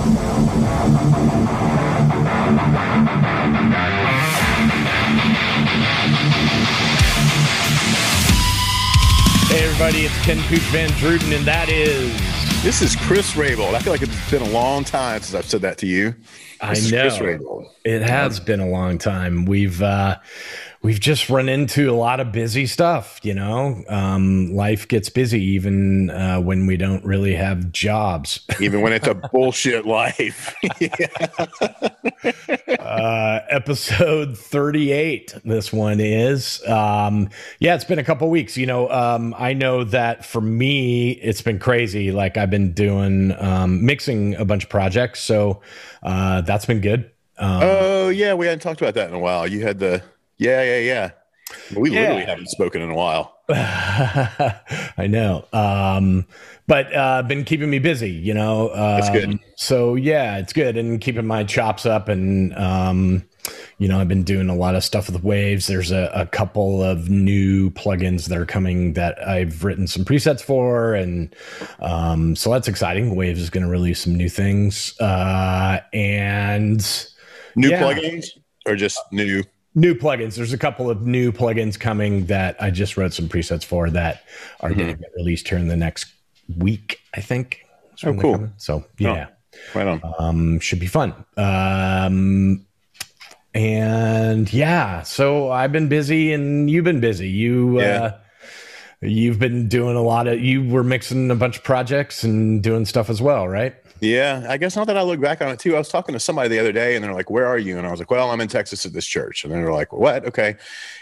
Hey everybody, it's Ken Pooch Van Druten, and that is This is Chris Rabold. I feel like it's been a long time since I've said that to you. I This is know it has been a long time. We've uh, we've just run into a lot of busy stuff. You know, um, life gets busy even uh, when we don't really have jobs. Even when it's a bullshit life. uh, episode 38 this one is um yeah it's been a couple weeks you know um i know that for me it's been crazy like i've been doing um mixing a bunch of projects so uh that's been good um, oh, yeah. We hadn't talked about that in a while. You had the, yeah, yeah, yeah. We literally haven't spoken in a while. I know. Um, but uh, been keeping me busy, you know. Um, That's good. So yeah, it's good and keeping my chops up and um, you know, I've been doing a lot of stuff with Waves. There's a, a couple of new plugins that are coming that I've written some presets for, and um, so that's exciting. Waves is going to release some new things, uh, and New Yeah. plugins or just new? New plugins. There's a couple of new plugins coming that I just wrote some presets for that are going to get released here in the next week, I think. Oh, cool. So yeah, Right on. um, should be fun. Um, and yeah, so I've been busy and you've been busy. You, Yeah. uh, you've been doing a lot of, you were mixing a bunch of projects and doing stuff as well, right? Yeah, I guess not that I look back on it too, I was talking to somebody the other day and they're like, Where are you? And I was like, Well, I'm in Texas at this church. And they're like, What? Okay.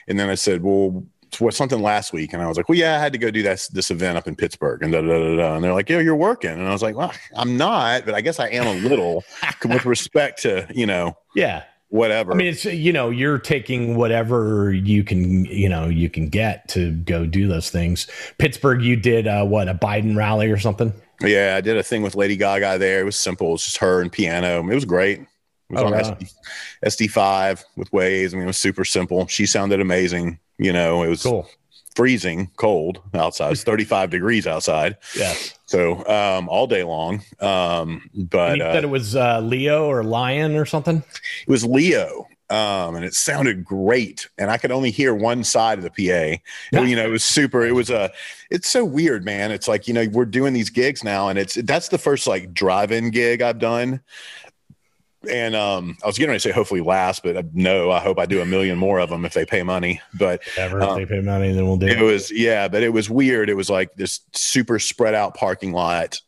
And then I said, Well, what something last week? And I was like, Well, yeah, I had to go do that this event up in Pittsburgh and da da da da. da. And they're like, Yeah, you're working. And I was like, Well, I'm not, but I guess I am a little with respect to, you know, Yeah. whatever. I mean, it's you know, you're taking whatever you can, you know, you can get to go do those things. Pittsburgh, you did uh, what a Biden rally or something. Yeah, I did a thing with Lady Gaga there. It was simple. It was just her and piano. It was great. It was Oh, on SD, SD5 with Waves. I mean, it was super simple. She sounded amazing. You know, it was Cool. freezing cold outside. It's 35 degrees outside. Yeah. So um, all day long. Um, but And you uh, said it was uh, Leo or Lyon or something. it was Leo. Um, and it sounded great. And I could only hear one side of the PA. Yeah. You know, it was super. It was a, it's so weird, man. It's like, you know, we're doing these gigs now, and it's, that's the first like drive in gig I've done. And um, I was getting ready to say hopefully last, but uh, no, I hope I do a million more of them if they pay money. But Whatever. Um, if they pay money, then we'll do it it. was yeah but it was weird it was like this super spread out parking lot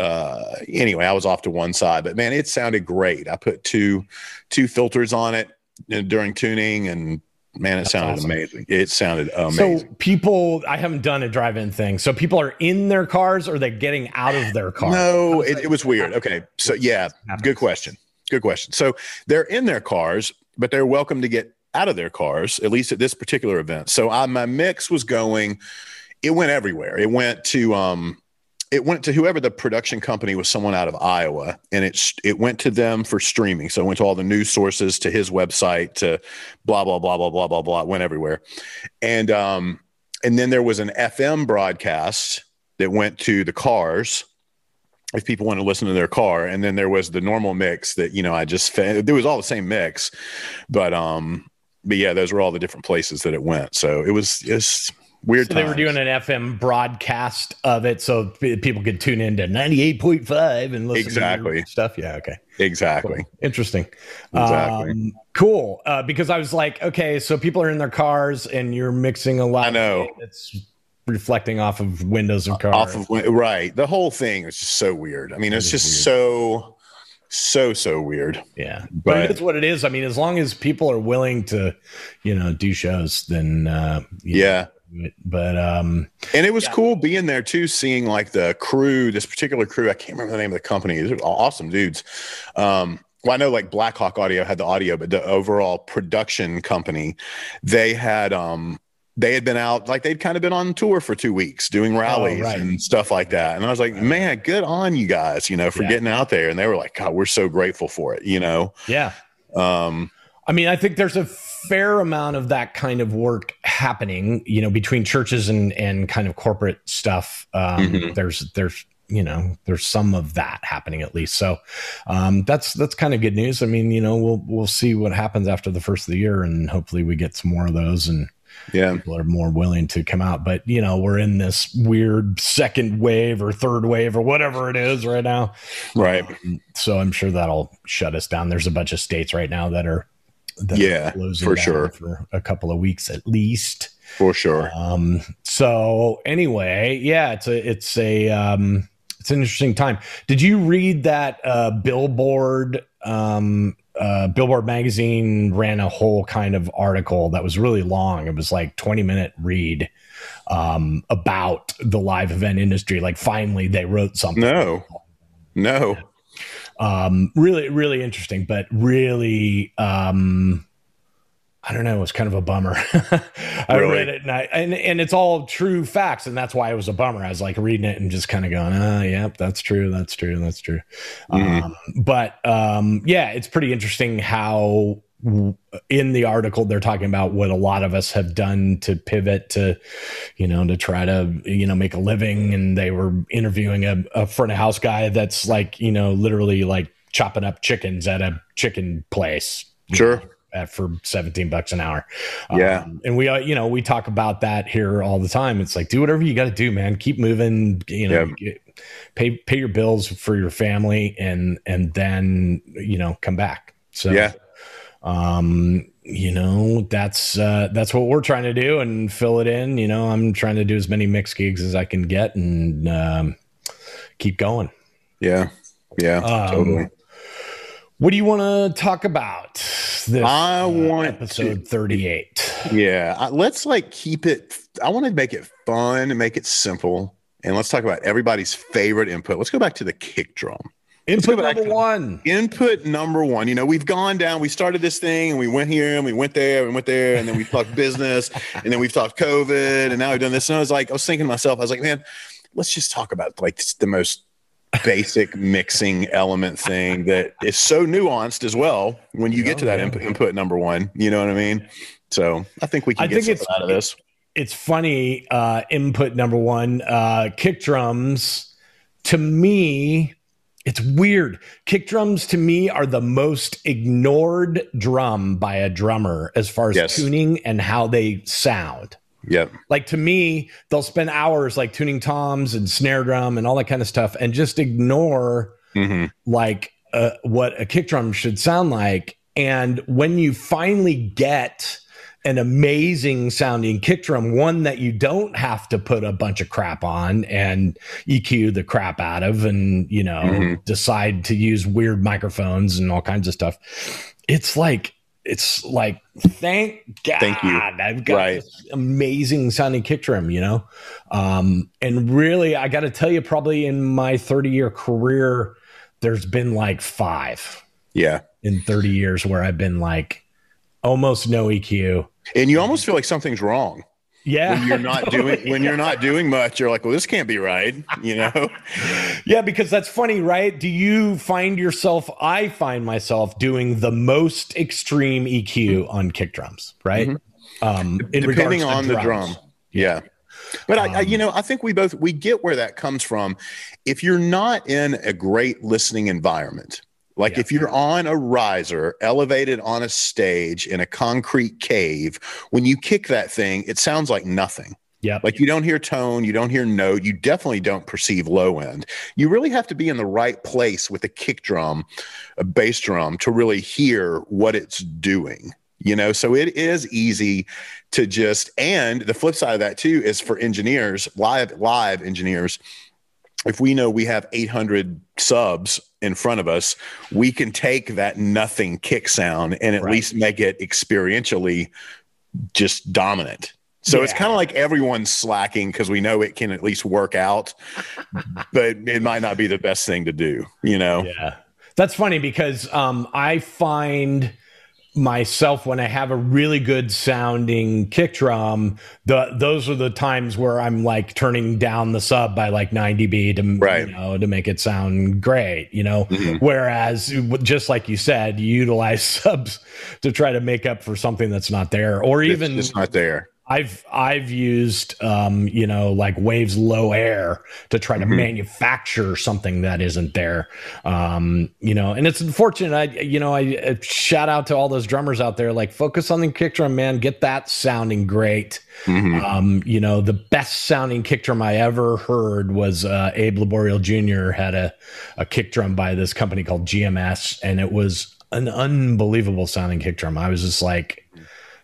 uh anyway i was off to one side but man it sounded great i put two two filters on it uh, during tuning and man it That's sounded awesome. amazing it sounded amazing. So people, I haven't done a drive-in thing. So people are in their cars, or they're getting out of their car. no it, it was weird okay so yeah good question good question so they're in their cars but they're welcome to get out of their cars at least at this particular event so I, my mix was going it went everywhere it went to um it went to whoever the production company was someone out of iowa and it it went to them for streaming. So it went to all the news sources to his website to blah blah blah blah blah blah blah went everywhere. And um and then there was an fm broadcast that went to the cars if people want to listen to their car. And then there was the normal mix that you know i just there was all the same mix but um but yeah those were all the different places that it went. So it was it's weird So they were doing an FM broadcast of it, so people could tune in to ninety-eight point five and listen Exactly. to stuff. Yeah, okay, exactly Cool. interesting. Exactly. Um, cool. Uh, because I was like, okay, so people are in their cars and you're mixing a lot. I know. it's reflecting off of windows of cars. off of right the whole thing is just so weird i mean it's is just so so so weird yeah, but, but- it's what it is. I mean, as long as people are willing to, you know, do shows, then uh, know, yeah do it. But um, and it was Yeah. cool being there too seeing like the crew this particular crew i can't remember the name of the company they're awesome dudes um well, I know like Blackhawk Audio had the audio, but the overall production company, they had um they had been out like they'd kind of been on tour for two weeks doing rallies Oh, right. and stuff like that. And I was like, man, good on you guys, you know, for Yeah. getting out there. And they were like, God, we're so grateful for it, you know. yeah, Um, I mean, I think there's a fair amount of that kind of work happening, you know, between churches and and kind of corporate stuff. Um, Mhm. There's there's you know, there's some of that happening at least. So um, that's that's kind of good news. I mean, you know, we'll we'll see what happens after the first of the year, and hopefully we get some more of those and yeah people are more willing to come out but you know we're in this weird second wave or third wave or whatever it is right now right um, so i'm sure that'll shut us down there's a bunch of states right now that are yeah for sure for a couple of weeks at least for sure um so anyway yeah it's a it's a um it's an interesting time did you read that uh billboard um uh, Billboard magazine ran a whole kind of article that was really long. It was like 20 minute read um, about the live event industry. Like finally they wrote something. No, no. Um, really, really interesting, but really, um, I don't know. It was kind of a bummer. I really? read it and I, and, and it's all true facts. And that's why it was a bummer. I was like reading it and just kind of going, ah, yep, that's true. That's true. That's true. Mm-hmm. Um, but, um, yeah, it's pretty interesting how in the article they're talking about what a lot of us have done to pivot to you know to try to you know make a living and they were interviewing a, a front of house guy that's like you know literally like chopping up chickens at a chicken place sure know, at, for 17 bucks an hour. Yeah. Um, and we, uh, you know, we talk about that here all the time. It's like, do whatever you got to do, man. Keep moving, you know, yeah. get, pay, pay your bills for your family and, and then, you know, come back. So, yeah. Um, you know, that's, uh, that's what we're trying to do and fill it in. You know, I'm trying to do as many mix gigs as I can get and, um, keep going. Yeah. Yeah. Um, totally. What do you want to talk about? This I uh, want episode to, 38. Yeah, let's like keep it. I want to make it fun and make it simple, and let's talk about everybody's favorite input. Let's go back to the kick drum. Input number one. Input number one. You know, we've gone down. We started this thing, and we went here, and we went there, and went there, and then we talked business, and then we've talked COVID, and now we've done this. And I was like, I was thinking to myself, I was like, man, let's just talk about like the most basic mixing element thing that is so nuanced as well when you get to that input, input number one. You know what I mean? So I think we can I get think something out of this. It's funny. Uh, input number one, uh, kick drums. To me, it's weird. Kick drums to me are the most ignored drum by a drummer as far as yes. tuning and how they sound. Yep. Like to me, they'll spend hours like tuning toms and snare drum and all that kind of stuff and just ignore mm-hmm. like uh, what a kick drum should sound like. And when you finally get an amazing sounding kick drum, one that you don't have to put a bunch of crap on and EQ the crap out of and, you know, mm-hmm. decide to use weird microphones and all kinds of stuff. It's like it's like thank God thank you. I've got right. amazing sounding kick drum, you know. Um, and really, I got to tell you, probably in my 30 year career, there's been like five. Yeah, in 30 years where I've been like almost no EQ, and you almost feel like something's wrong. Yeah. When you're not doing when you're not doing much, you're like, well, this can't be right. You know? yeah, because that's funny, right? Do you find yourself I find myself doing the most extreme EQ on kick drums, right? Mm-hmm. Um depending on the drum. Yeah. But um, I, I, you um, know, I think we both we get where that comes from. If you're not in a great listening environment, like yeah. if you're on a riser, elevated on a stage in a concrete cave, when you kick that thing, it sounds like nothing. Yeah. Like you don't hear tone, you don't hear note, you definitely don't perceive low end. You really have to be in the right place with a kick drum, a bass drum to really hear what it's doing. You know, so it is easy to just and the flip side of that too is for engineers, live live engineers, if we know we have 800 subs in front of us, we can take that nothing kick sound and at right. least make it experientially just dominant. So yeah. it's kind of like everyone's slacking because we know it can at least work out, but it might not be the best thing to do, you know? Yeah. That's funny because um, I find myself when I have a really good sounding kick drum, the those are the times where I'm like turning down the sub by like 90 dB to right. you know to make it sound great, you know. Mm-hmm. Whereas just like you said, you utilize subs to try to make up for something that's not there, or even it's not there. I've I've used um, you know like Waves LoAir to try to mm-hmm. manufacture something that isn't there. Um, you know, and it's unfortunate. I you know I, I shout out to all those drummers out there. Like focus on the kick drum, man. Get that sounding great. Mm-hmm. Um, you know, the best sounding kick drum I ever heard was uh, Abe Laboriel Jr. had a a kick drum by this company called GMS, and it was an unbelievable sounding kick drum. I was just like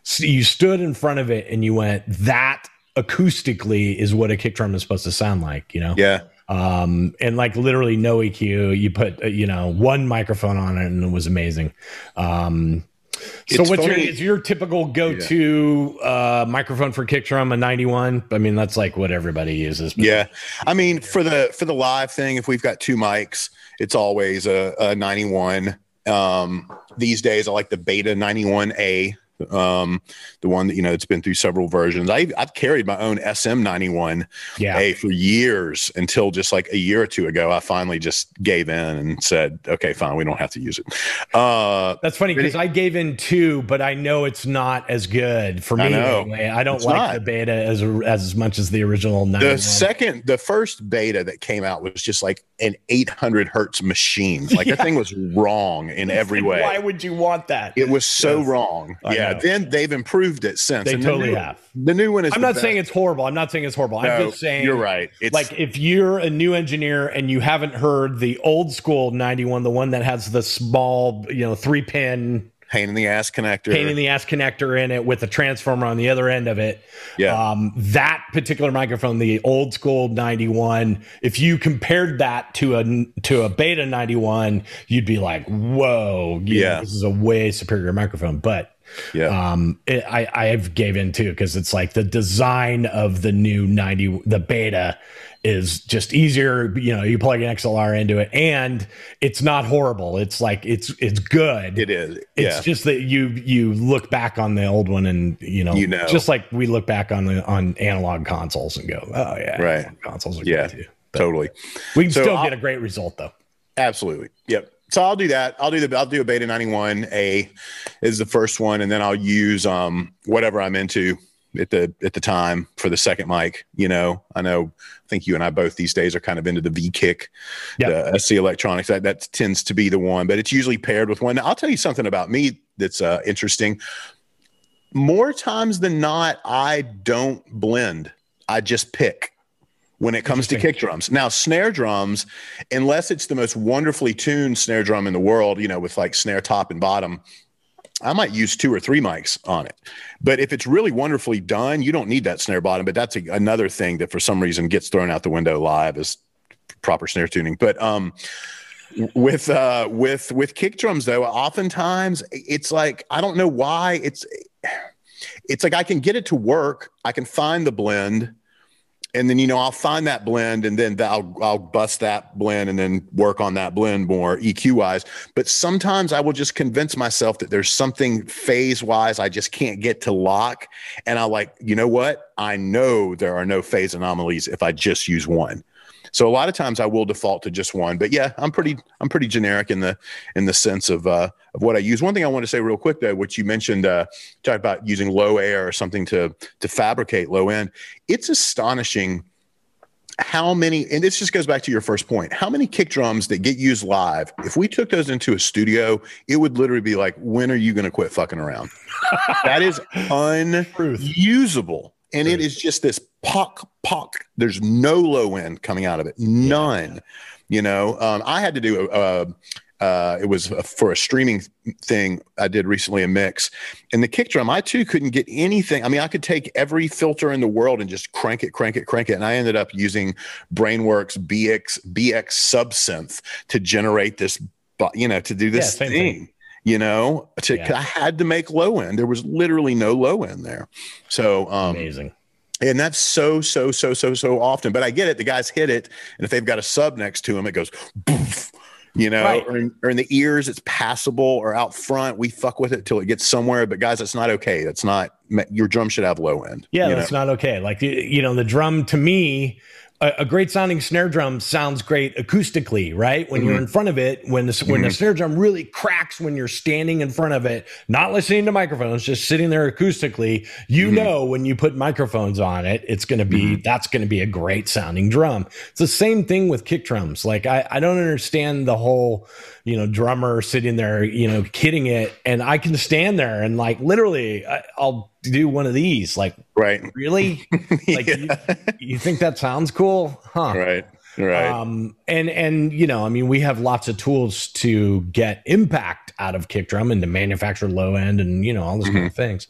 so you stood in front of it and you went, that acoustically is what a kick drum is supposed to sound like, you know? Yeah. Um, and like literally no EQ, you put, uh, you know, one microphone on it and it was amazing. Um, so it's what's funny. your is your typical go-to yeah. uh, microphone for kick drum a 91? I mean, that's like what everybody uses. Yeah. I mean, for the for the live thing, if we've got two mics, it's always a, a 91. Um, these days I like the beta 91A um, the one that you know it's been through several versions. I, I've carried my own SM91 yeah. A for years until just like a year or two ago, I finally just gave in and said, "Okay, fine, we don't have to use it." Uh, That's funny because I gave in too, but I know it's not as good for me. I, anyway. I don't it's like not. the beta as as much as the original. 91. The second, the first beta that came out was just like an 800 hertz machine. Like yeah. the thing was wrong in every way. Why would you want that? It was so yes. wrong. I yeah. Know. Then they've improved it since. They and totally the new, have. The new one is. I'm not best. saying it's horrible. I'm not saying it's horrible. No, I'm just saying you're right. It's like if you're a new engineer and you haven't heard the old school 91, the one that has the small, you know, three pin pain in the ass connector, pain in the ass connector in it with a transformer on the other end of it. Yeah. Um, that particular microphone, the old school 91, if you compared that to a to a beta 91, you'd be like, whoa, yeah, know, this is a way superior microphone. But yeah um it, i i've gave in too because it's like the design of the new 90 the beta is just easier. You know, you plug an XLR into it, and it's not horrible. It's like it's it's good. It is. It's just that you you look back on the old one, and you know, you know, just like we look back on the on analog consoles and go, oh yeah, right, consoles are yeah, good too. But totally. We can so still I'll, get a great result though. Absolutely. Yep. So I'll do that. I'll do the I'll do a beta 91 A is the first one, and then I'll use um whatever I'm into at the at the time for the second mic. You know, I know. I think you and I both these days are kind of into the V kick, yep. the sE Electronics. That that tends to be the one, but it's usually paired with one. Now, I'll tell you something about me that's uh, interesting. More times than not, I don't blend. I just pick when it comes to kick drums. Now, snare drums, unless it's the most wonderfully tuned snare drum in the world, you know, with like snare top and bottom, I might use two or three mics on it. But if it's really wonderfully done, you don't need that snare bottom. But that's a, another thing that for some reason gets thrown out the window live is proper snare tuning. But um, with uh, with with kick drums though, oftentimes it's like I don't know why it's it's like I can get it to work. I can find the blend and then you know I'll find that blend and then I'll I'll bust that blend and then work on that blend more EQ wise. But sometimes I will just convince myself that there's something phase wise I just can't get to lock, and I like you know what I know there are no phase anomalies if I just use one. So a lot of times I will default to just one, but yeah, I'm pretty I'm pretty generic in the in the sense of uh, of what I use. One thing I want to say real quick though, which you mentioned, uh, talked about using LoAir or something to to fabricate low end. It's astonishing how many and this just goes back to your first point how many kick drums that get used live if we took those into a studio it would literally be like when are you going to quit fucking around that is unusable and it is just this pock pock. There's no low end coming out of it, none. Yeah. You know, um, I had to do a. Uh, it was for a streaming thing I did recently a mix and the kick drum I too couldn't get anything I mean I could take every filter in the world and just crank it crank it crank it and I ended up using Brainworx BX BX subsynth to generate this you know to do this yeah, thing. thing you know to yeah. i had to make low end there was literally no low end there so um, amazing and that's so so so so so often but i get it the guys hit it and if they've got a sub next to them it goes boof, you know right. or, in, or, in, the ears it's passable or out front we fuck with it till it gets somewhere but guys that's not okay that's not your drum should have low end yeah that's know? not okay like you know the drum to me a, a, great sounding snare drum sounds great acoustically, right? When mm-hmm. you're in front of it, when the mm-hmm. when the mm-hmm. snare drum really cracks when you're standing in front of it, not listening to microphones, just sitting there acoustically, you mm-hmm. know when you put microphones on it, it's going to be mm-hmm. that's going to be a great sounding drum. It's the same thing with kick drums. Like I I don't understand the whole you know drummer sitting there you know kidding it, and I can stand there and like literally I, I'll do one of these. Like, right? Really? like, you, you, think that sounds cool? Huh? Right. Right. Um, and and you know, I mean, we have lots of tools to get impact out of kick drum and to manufacture low end and you know all those mm-hmm. kind of things.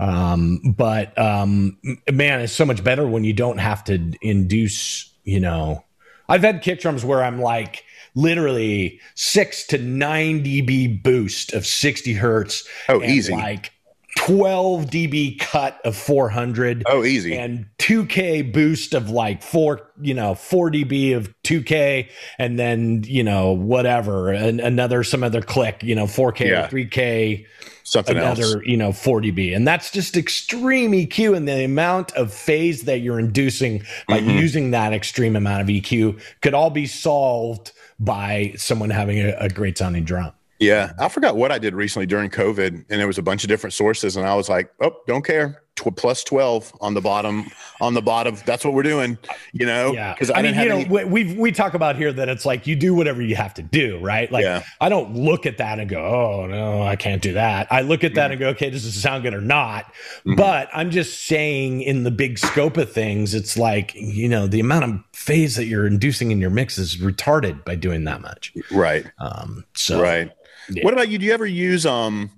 Um, but um, man, it's so much better when you don't have to induce. You know, I've had kick drums where I'm like literally six to nine dB boost of 60 hertz. Oh, easy. Like 12 dB cut of 400. Oh, easy. And 2K boost of like four, you know, 4 dB of 2K, and then, you know, whatever, and another, some other click, you know, 4K yeah. or 3K, something another, else. you know, 40B. And that's just extreme EQ. And the amount of phase that you're inducing by mm-hmm. using that extreme amount of EQ could all be solved by someone having a, a great sounding drum. Yeah, I forgot what I did recently during COVID, and there was a bunch of different sources, and I was like, "Oh, don't care." Tw- plus twelve on the bottom. On the bottom, that's what we're doing. You know, yeah. Because I, I, mean, you know, any- we we talk about here that it's like you do whatever you have to do, right? Like, yeah. I don't look at that and go, "Oh no, I can't do that." I look at that mm-hmm. and go, "Okay, does it sound good or not?" Mm-hmm. But I'm just saying, in the big scope of things, it's like you know, the amount of phase that you're inducing in your mix is retarded by doing that much. Right. Um. So. Right yeah. What about you? Do you ever use um?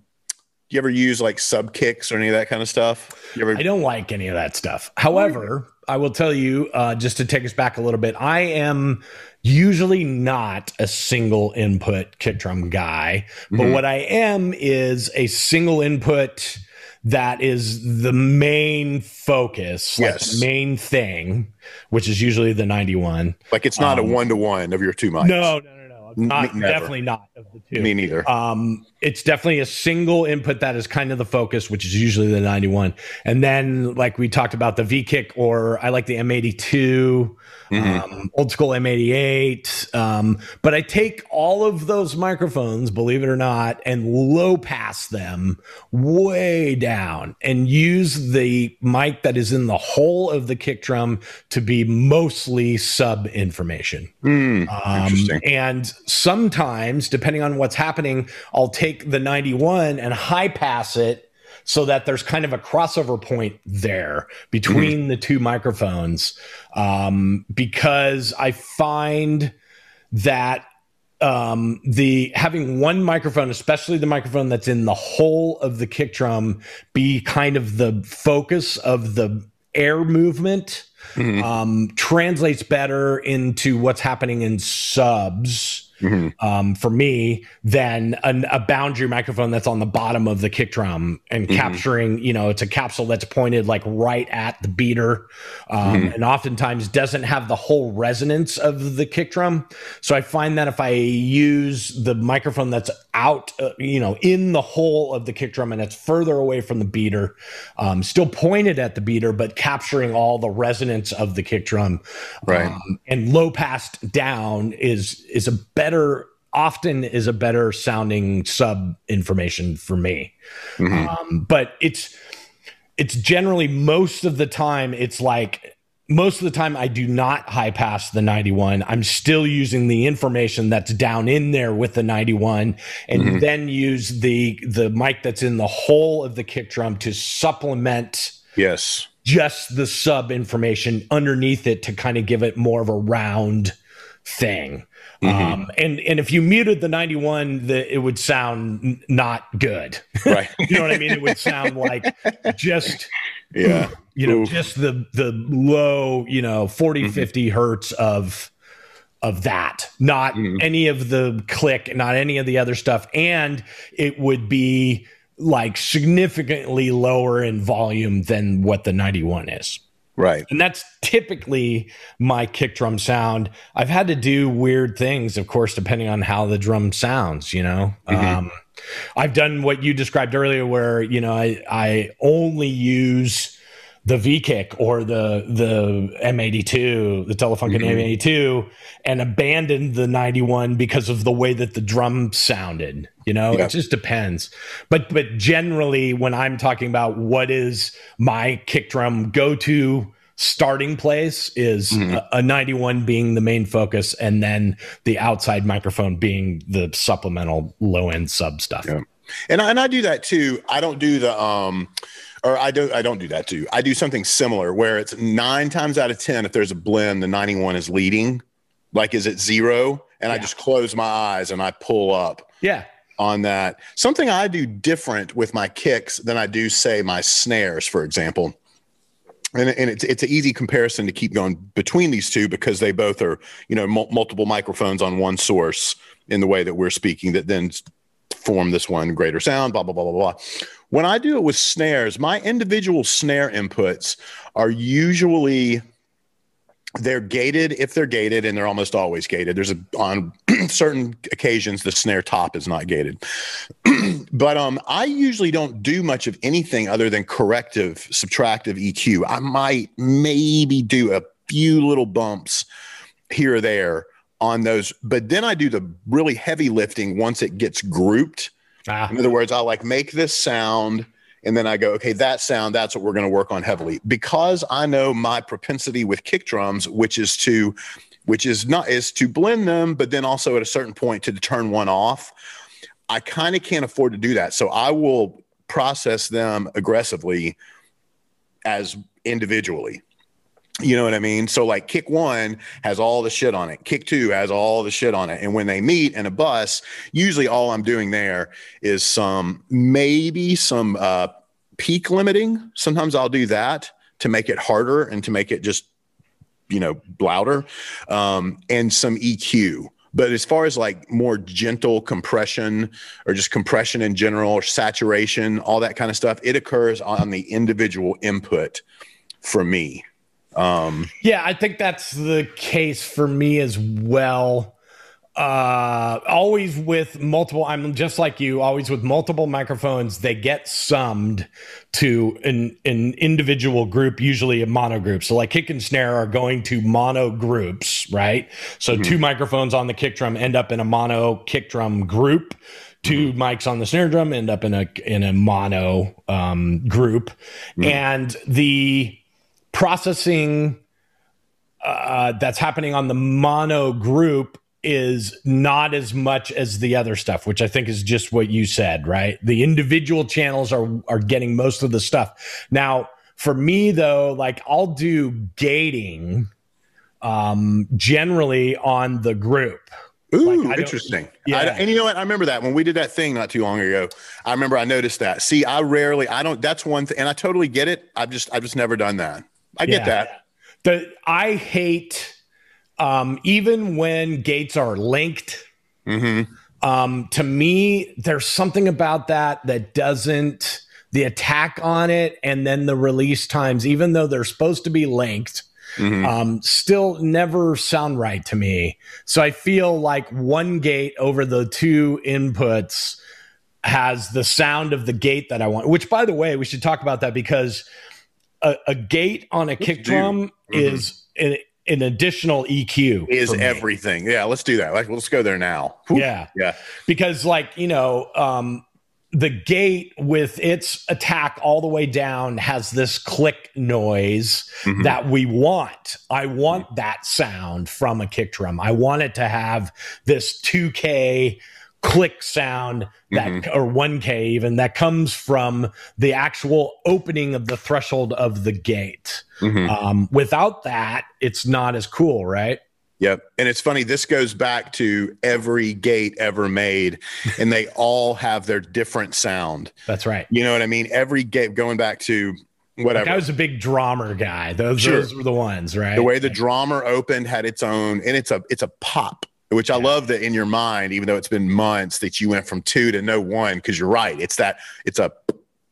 Do you ever use like sub kicks or any of that kind of stuff? Ever- I don't like any of that stuff. However, I will tell you, uh, just to take us back a little bit, I am usually not a single input kick drum guy, but mm-hmm. what I am is a single input that is the main focus, like yes. main thing, which is usually the 91. Like it's not um, a one to one of your two mics. No, no, no, no. not, definitely not of the two. Me neither. Um, it's definitely a single input that is kind of the focus, which is usually the 91. And then, like we talked about, the V kick, or I like the M82, mm-hmm. um, old school M88. Um, but I take all of those microphones, believe it or not, and low pass them way down and use the mic that is in the hole of the kick drum to be mostly sub information. Mm, um, and sometimes, depending on what's happening, I'll take take the 91 and high pass it so that there's kind of a crossover point there between mm-hmm. the two microphones um, because I find that um, the having one microphone, especially the microphone that's in the whole of the kick drum, be kind of the focus of the air movement mm-hmm. um, translates better into what's happening in subs mm-hmm. um, for me than an, a boundary microphone that's on the bottom of the kick drum and mm-hmm. capturing, you know, it's a capsule that's pointed like right at the beater um, mm-hmm. and oftentimes doesn't have the whole resonance of the kick drum. So I find that if I use the microphone that's out, uh, you know, in the hole of the kick drum and it's further away from the beater, um, still pointed at the beater, but capturing all the resonance of the kick drum. Right. Um, and low passed down is is a better often is a better sounding sub information for me. Mm-hmm. Um, but it's it's generally most of the time it's like most of the time I do not high pass the 91. I'm still using the information that's down in there with the 91 and mm-hmm. then use the the mic that's in the whole of the kick drum to supplement yes just the sub information underneath it to kind of give it more of a round thing. Mm-hmm. Um, and and if you muted the 91, the, it would sound n- not good. Right. you know what I mean? It would sound like just yeah you know just the the low you know 40 mm-hmm. 50 hertz of of that not mm-hmm. any of the click not any of the other stuff and it would be like significantly lower in volume than what the 91 is right. And that's typically my kick drum sound. I've had to do weird things of course depending on how the drum sounds you know? Mm-hmm. um, i've done what you described earlier where you know i i only use the V kick or the the M82, the Telefunken mm-hmm. M82, and abandoned the 91 because of the way that the drum sounded. You know, yeah. it just depends. But but generally, when I'm talking about what is my kick drum go to starting place, is mm-hmm. a, a 91 being the main focus, and then the outside microphone being the supplemental low end sub stuff. Yeah. And I, and I do that too. I don't do the um or I don't I don't do that too. I do something similar where it's nine times out of ten if there's a blend, the 91 is leading. Like is it zero? And yeah. I just close my eyes and I pull up. Yeah. On that. Something I do different with my kicks than I do say my snares, for example. And, and it's it's an easy comparison to keep going between these two because they both are you know m- multiple microphones on one source in the way that we're speaking that then form this one greater sound, blah, blah, blah, blah, blah. When I do it with snares, my individual snare inputs are usually they're gated if they're gated and they're almost always gated. There's a on certain occasions the snare top is not gated. But um i usually don't do much of anything other than corrective subtractive eq i might maybe do a few little bumps here or there on those. But then I do the really heavy lifting once it gets grouped. Ah. In other words, I like make this sound and then I go, okay, that sound, that's what we're going to work on heavily. Because I know my propensity with kick drums, which is to which is not is to blend them, but then also at a certain point to turn one off. I kind of can't afford to do that. So I will process them aggressively as individually. You know what I mean? So like kick one has all the shit on it. Kick two has all the shit on it. And when they meet in a bus, usually all I'm doing there is some maybe some uh, peak limiting. Sometimes I'll do that to make it harder and to make it just you know louder um, and some EQ. But as far as like more gentle compression or just compression in general or saturation, all that kind of stuff, it occurs on the individual input for me. Um, yeah, I think that's the case for me as well. Uh, always with multiple, I'm just like you, always with multiple microphones, they get summed to an, an individual group, usually a mono group. So, like kick and snare are going to mono groups, right? So, mm-hmm. two microphones on the kick drum end up in a mono kick drum group. 2 mm-hmm. mics on the snare drum end up in a in a mono um, group, mm-hmm. and the processing uh, that's happening on the mono group is not as much as the other stuff, which I think is just what you said, right? The individual channels are are getting most of the stuff. Now, for me though, like I'll do gating um generally on the group. Ooh, like, interesting. Yeah. I, and you know what? I remember that when we did that thing not too long ago. I remember I noticed that. See, I rarely, I don't, that's one thing, and I totally get it. I've just, I've just never done that. I get yeah. that. The I hate um, even when gates are linked. Mm-hmm. Um, to me, there's something about that that doesn't the attack on it and then the release times, even though they're supposed to be linked. Mm-hmm. Um, still never sound right to me. So I feel like one gate over the two inputs has the sound of the gate that I want, which by the way, we should talk about that because a, a gate on a kick drum mm-hmm. is an, an, additional EQ. Is everything. Yeah, let's do that. Like, let's go there now. Whew. Yeah. Yeah. Because, like, you know, um, the gate with its attack all the way down has this click noise mm-hmm. that we want. I want that sound from a kick drum. I want it to have this 2K click sound that mm-hmm. or 1k even that comes from the actual opening of the threshold of the gate mm-hmm. um, without that it's not as cool right Yep. And it's funny, this goes back to every gate ever made, and they all have their different sound. That's right. You know what I mean? Every gate going back to whatever. Like I was a big Drawmer guy. Those, sure. those were the ones, right? The way the Drawmer opened had its own, and it's a it's a pop which I love that in your mind, even though it's been months, that you went from two to no one. Because you're right, it's that it's a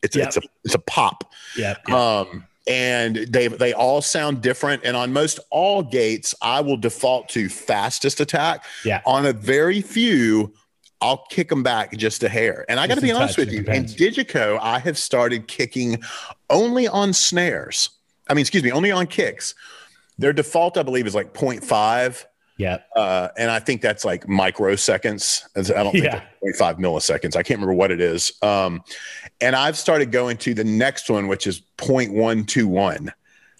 it's yep. it's a it's a pop. Yeah. Yep. Um, and they they all sound different. And on most all gates, I will default to fastest attack. Yeah. On a very few, I'll kick them back just a hair. And I got to be honest with you. In Digico, I have started kicking only on snares. I mean, excuse me, only on kicks. Their default, I believe, is like 0.5. Yeah. Uh, and I think that's like microseconds. I don't think Yeah. it's 0.5 milliseconds. I can't remember what it is. Um, and I've started going to the next one, which is 0.121.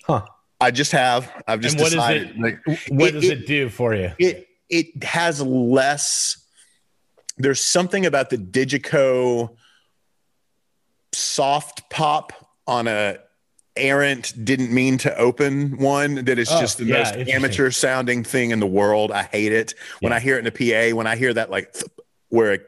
Huh. I just have. I've just And what is decided. it- like, What It- does it- it, do for you? it it has less there's something about the digico soft pop on a errant didn't mean to open one that is Oh, just the yeah, most amateur sounding thing in the world i hate it when Yeah. i hear it in the pa when i hear that like th- where a,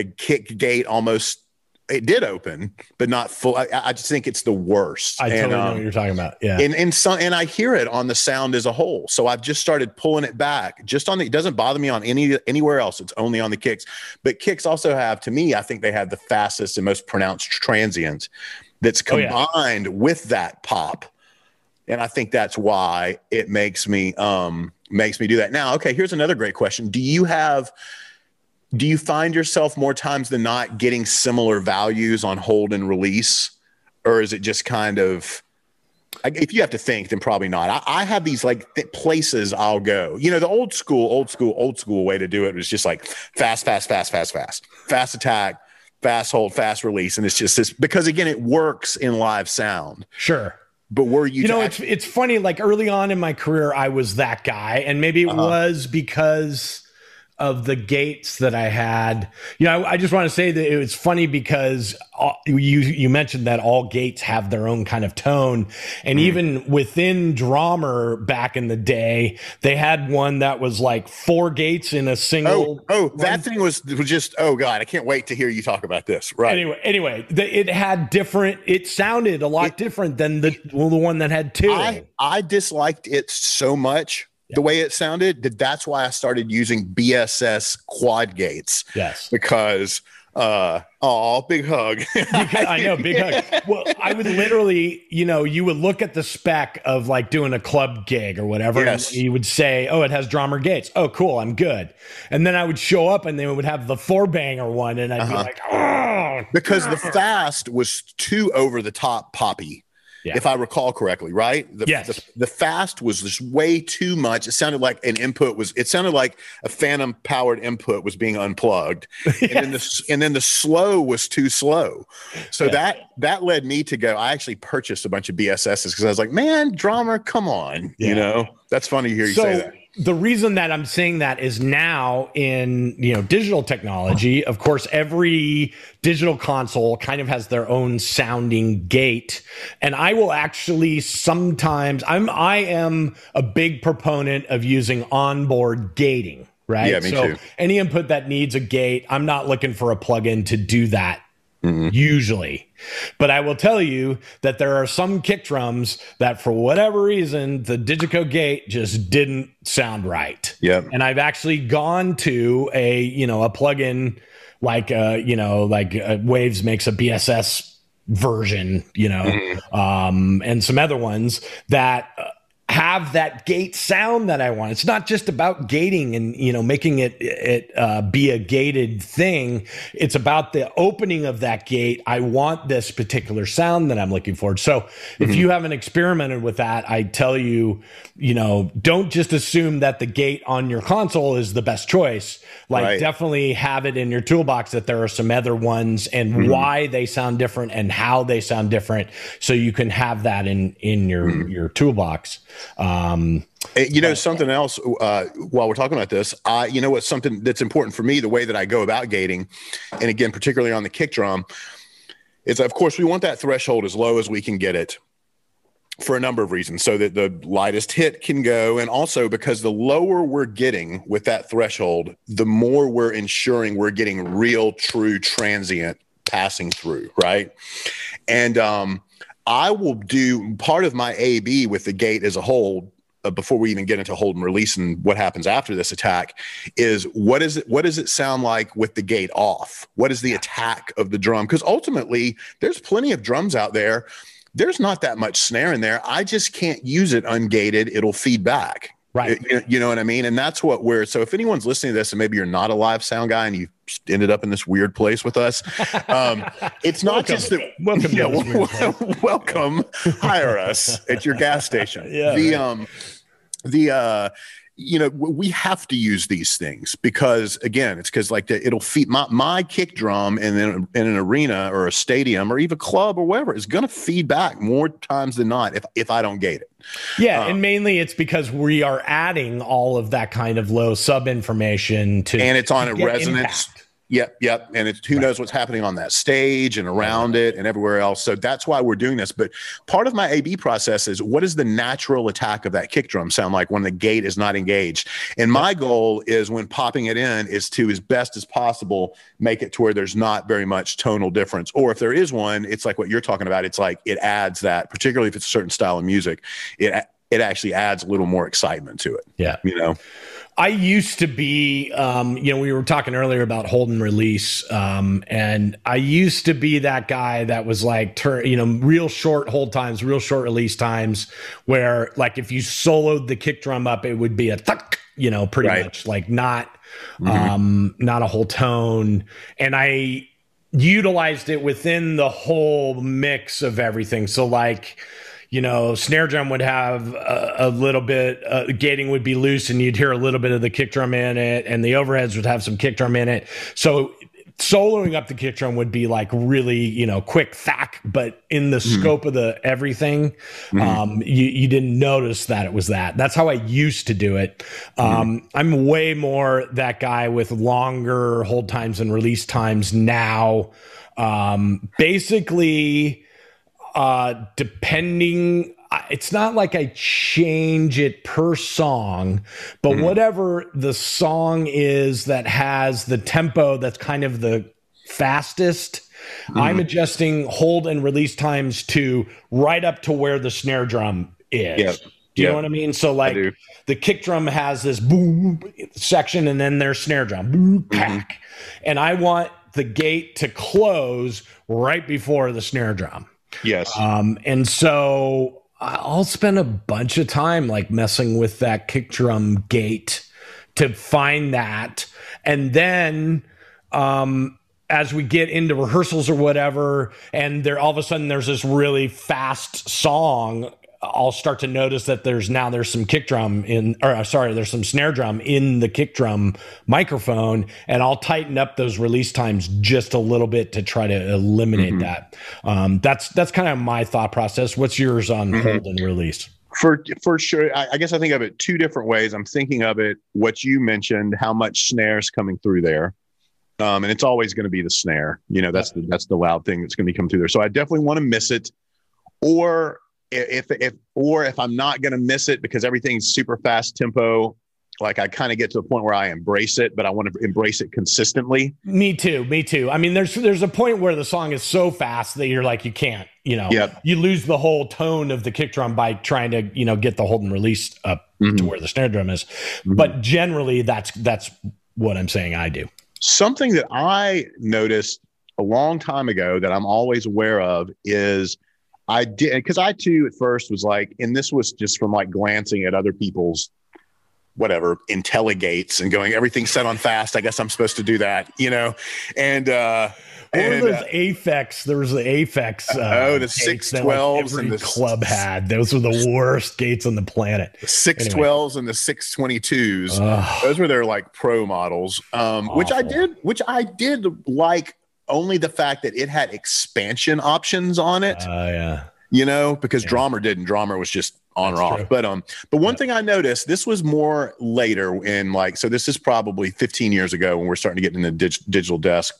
a kick gate almost it did open but not full i, I just think it's the worst I And, totally know um, what you're talking about. Yeah. and and some and I hear it on the sound as a whole. So I've just started pulling it back. Just on the it doesn't bother me on any anywhere else. It's only on the kicks. But kicks also have to me, I think they have the fastest and most pronounced transient that's Oh, yeah. combined with that pop. And I think that's why it makes me um makes me do that. Now, okay, here's another great question. Do you have do you find yourself more times than not getting similar values on hold and release? Or is it just kind of if you have to think, then probably not. I, I have these like th- places I'll go. You know, the old school, old school, old school way to do it was just like fast, fast, fast, fast, fast, fast attack, fast hold, fast release, and it's just this because again, it works in live sound. sure. But were you, You know, it's it's funny. Like early on in my career, I was that guy, and maybe it Uh-huh. was because of the gates that I had. You know, I, I just want to say that it was funny because all, you you mentioned that all gates have their own kind of tone, and Mm-hmm. even within Drawmer back in the day, they had one that was like four gates in a Oh, single. oh, that thing was was just. Oh God, I can't wait to hear you talk about this. Right. Anyway, anyway, the, it had different. It sounded a lot different than the well, the one that had two. I I disliked it so much. The way it sounded, that that's why I started using BSS quad gates yes. because uh oh big hug I know, big hug. Well, I would literally, you know, you would look at the spec of like doing a club gig or whatever, Yes. and you would say, "Oh, it has Drawmer gates." Oh, cool, I'm good. And then I would show up, and they would have the four banger one, and I'd Uh-huh. be like, "Oh, because the fast was too over the top poppy Yeah. if i recall correctly right the, Yes. the, the fast was just way too much it sounded like an input was it sounded like a phantom powered input was being unplugged and then the and then the slow was too slow so Yeah. that that led me to go i actually purchased a bunch of bss's because i was like man Drawmer come on Yeah. you know that's funny to hear you so say that the reason that I'm saying that is now in you know digital technology. Of course, every digital console kind of has their own sounding gate, and I will actually sometimes I'm I am a big proponent of using onboard gating. Right. Yeah, me so too. any input that needs a gate, I'm not looking for a plugin to do that Mm-hmm. usually. But I will tell you that there are some kick drums that, for whatever reason, the Digico gate just didn't sound right. Yep. And I've actually gone to a, you know, a plugin like, uh, you know, like uh, Waves makes a BSS version, you know, Mm-hmm. um, and some other ones that. Uh, have that gate sound that I want. It's not just about gating and you know making it it uh, be a gated thing. It's about the opening of that gate. I want this particular sound that I'm looking for. So if mm-hmm. you haven't experimented with that, I tell you, you know, don't just assume that the gate on your console is the best choice. Like Right. definitely have it in your toolbox that there are some other ones and mm-hmm. why they sound different and how they sound different, so you can have that in in your mm-hmm. your toolbox. Um, Uh, You know, something else uh, while we're talking about this, I, you know, what's something that's important for me, the way that I go about gating, and again, particularly on the kick drum, is of course we want that threshold as low as we can get it for a number of reasons so that the lightest hit can go and also because the lower we're getting with that threshold the more we're ensuring we're getting real true transient passing through right? And um i will do part of my ab with the gate as a whole uh, before we even get into hold and release and what happens after this attack is what is it what does it sound like with the gate off? What is the attack of the drum? Because ultimately there's plenty of drums out there. There's not that much snare in there. I just can't use it ungated. It'll feed back Right. you, you know what i mean and that's what we're so if anyone's listening to this and maybe you're not a live sound guy and you ended up in this weird place with us. Um, it's not Welcome. just that. Welcome Yeah, weird welcome. Hire us at your gas station. Yeah, The right. um, the uh, you know, we have to use these things because again, it's because like the, it'll feed my my kick drum in an, in an arena or a stadium or even a club or whatever is going to feed back more times than not if if I don't gate it. Yeah, Um, and mainly it's because we are adding all of that kind of low sub information to and it's on a resonance. impact. Yep, yep. And it's who knows what's happening on that stage and around it and everywhere else. So that's why we're doing this. But part of my AB process is what does the natural attack of that kick drum sound like when the gate is not engaged? And my goal is when popping it in is to as best as possible make it to where there's not very much tonal difference. Or if there is one, it's like what you're talking about. It's like it adds that, particularly if it's a certain style of music, it it actually adds a little more excitement to it. Yeah. You know? I used to be, um, you know, we were talking earlier about hold and release, um, and I used to be that guy that was like, turn, you know, real short hold times, real short release times, where like if you soloed the kick drum up, it would be a thuck, you know, pretty Right. much like not, Mhm. um, not a whole tone, and I utilized it within the whole mix of everything. So like you know, snare drum would have a, a little bit, uh, gating would be loose and you'd hear a little bit of the kick drum in it, and the overheads would have some kick drum in it. So soloing up the kick drum would be like really, you know, quick thack, but in the scope of the everything, um, you, you didn't notice that it was that. That's how I used to do it. Um, I'm way more that guy with longer hold times and release times now. Um, basically, uh depending it's not like I change it per song, but mm-hmm. whatever the song is that has the tempo that's kind of the fastest, I'm mm-hmm. adjusting hold and release times to right up to where the snare drum is. Yeah. Do you Yeah. know what I mean? So like the kick drum has this boom section and then there's snare drum boom mm-hmm. pack. And I want the gate to close right before the snare drum. Yes. Um, and so I'll spend a bunch of time like messing with that kick drum gate to find that. And then um as we get into rehearsals or whatever, and there all of a sudden there's this really fast song, I'll start to notice that there's now there's some kick drum in, or uh, sorry, there's some snare drum in the kick drum microphone, and I'll tighten up those release times just a little bit to try to eliminate that. Um, that's that's kind of my thought process. What's yours on hold and release? for for sure I, I guess i think of it two different ways. I'm thinking of it what you mentioned how much snares coming through there. Um, and it's always going to be the snare. You know that's the that's the loud thing that's going to be coming through there. So i definitely want to miss it. Or if if or if i'm not going to miss it because everything's super fast tempo like i kind of get to a point where i embrace it but i want to embrace it consistently Me too. Me too. I mean, there's there's a point where the song is so fast that you're like you can't. You know, Yep. you lose the whole tone of the kick drum by trying to you know get the hold and release up to Mhm. where the snare drum is. Mhm. But generally, that's that's what I'm saying. I do. something that I noticed a long time ago that I'm always aware of is I did because I too at first was like, and this was just from like glancing at other people's whatever intelligates and going everything's set on fast. I guess I'm supposed to do that, you know, and uh, What were and, those uh, Aphex? There was the Aphex. Uh, Oh, the gates 612s every and the- club had. Those were the worst gates on the planet. six twelves and the six twenty twos. Those were their like pro models, um, which I did, which I did like. Only the fact that it had expansion options on it. Uh, yeah. you know, because Yeah. Drawmer didn't. Drawmer was just on That's or off. true. But um, but one Yeah. thing I noticed, this was more later in like, so this is probably 15 years ago when we're starting to get into dig- digital desk,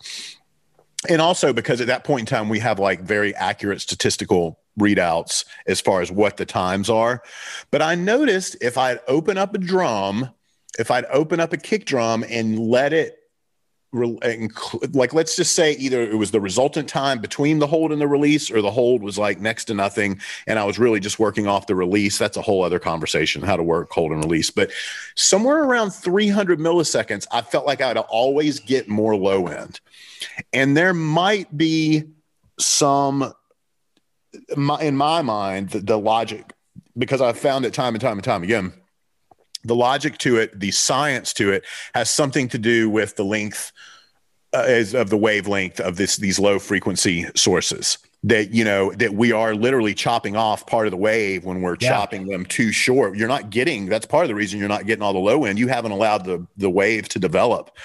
and also because at that point in time we have like very accurate statistical readouts as far as what the times are. But I noticed if I'd open up a drum, if I'd open up a kick drum and let it like let's just say either it was the resultant time between the hold and the release or the hold was like next to nothing and i was really just working off the release. That's a whole other conversation how to work hold and release. But somewhere around 300 milliseconds i felt like i'd always get more low end. And there might be some in my mind the, the logic because i've found it time and time and time again the logic to it, the science to it, has something to do with the length uh, is of the wavelength of this these low frequency sources that you know that we are literally chopping off part of the wave when we're yeah. chopping them too short. You're not getting that's part of the reason you're not getting all the low end. You haven't allowed the the wave to develop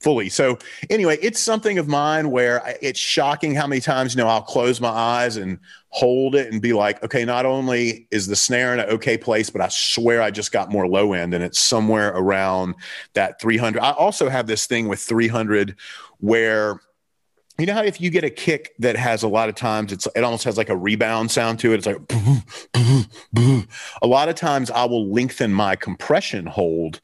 fully. So anyway it's something of mine where I, it's shocking how many times you know i'll close my eyes and hold it and be like okay not only is the snare in an okay place but i swear i just got more low end and it's somewhere around that 300 i also have this thing with 300 where you know how if you get a kick that has a lot of times it's it almost has like a rebound sound to it. It's like boo, a lot of times i will lengthen my compression hold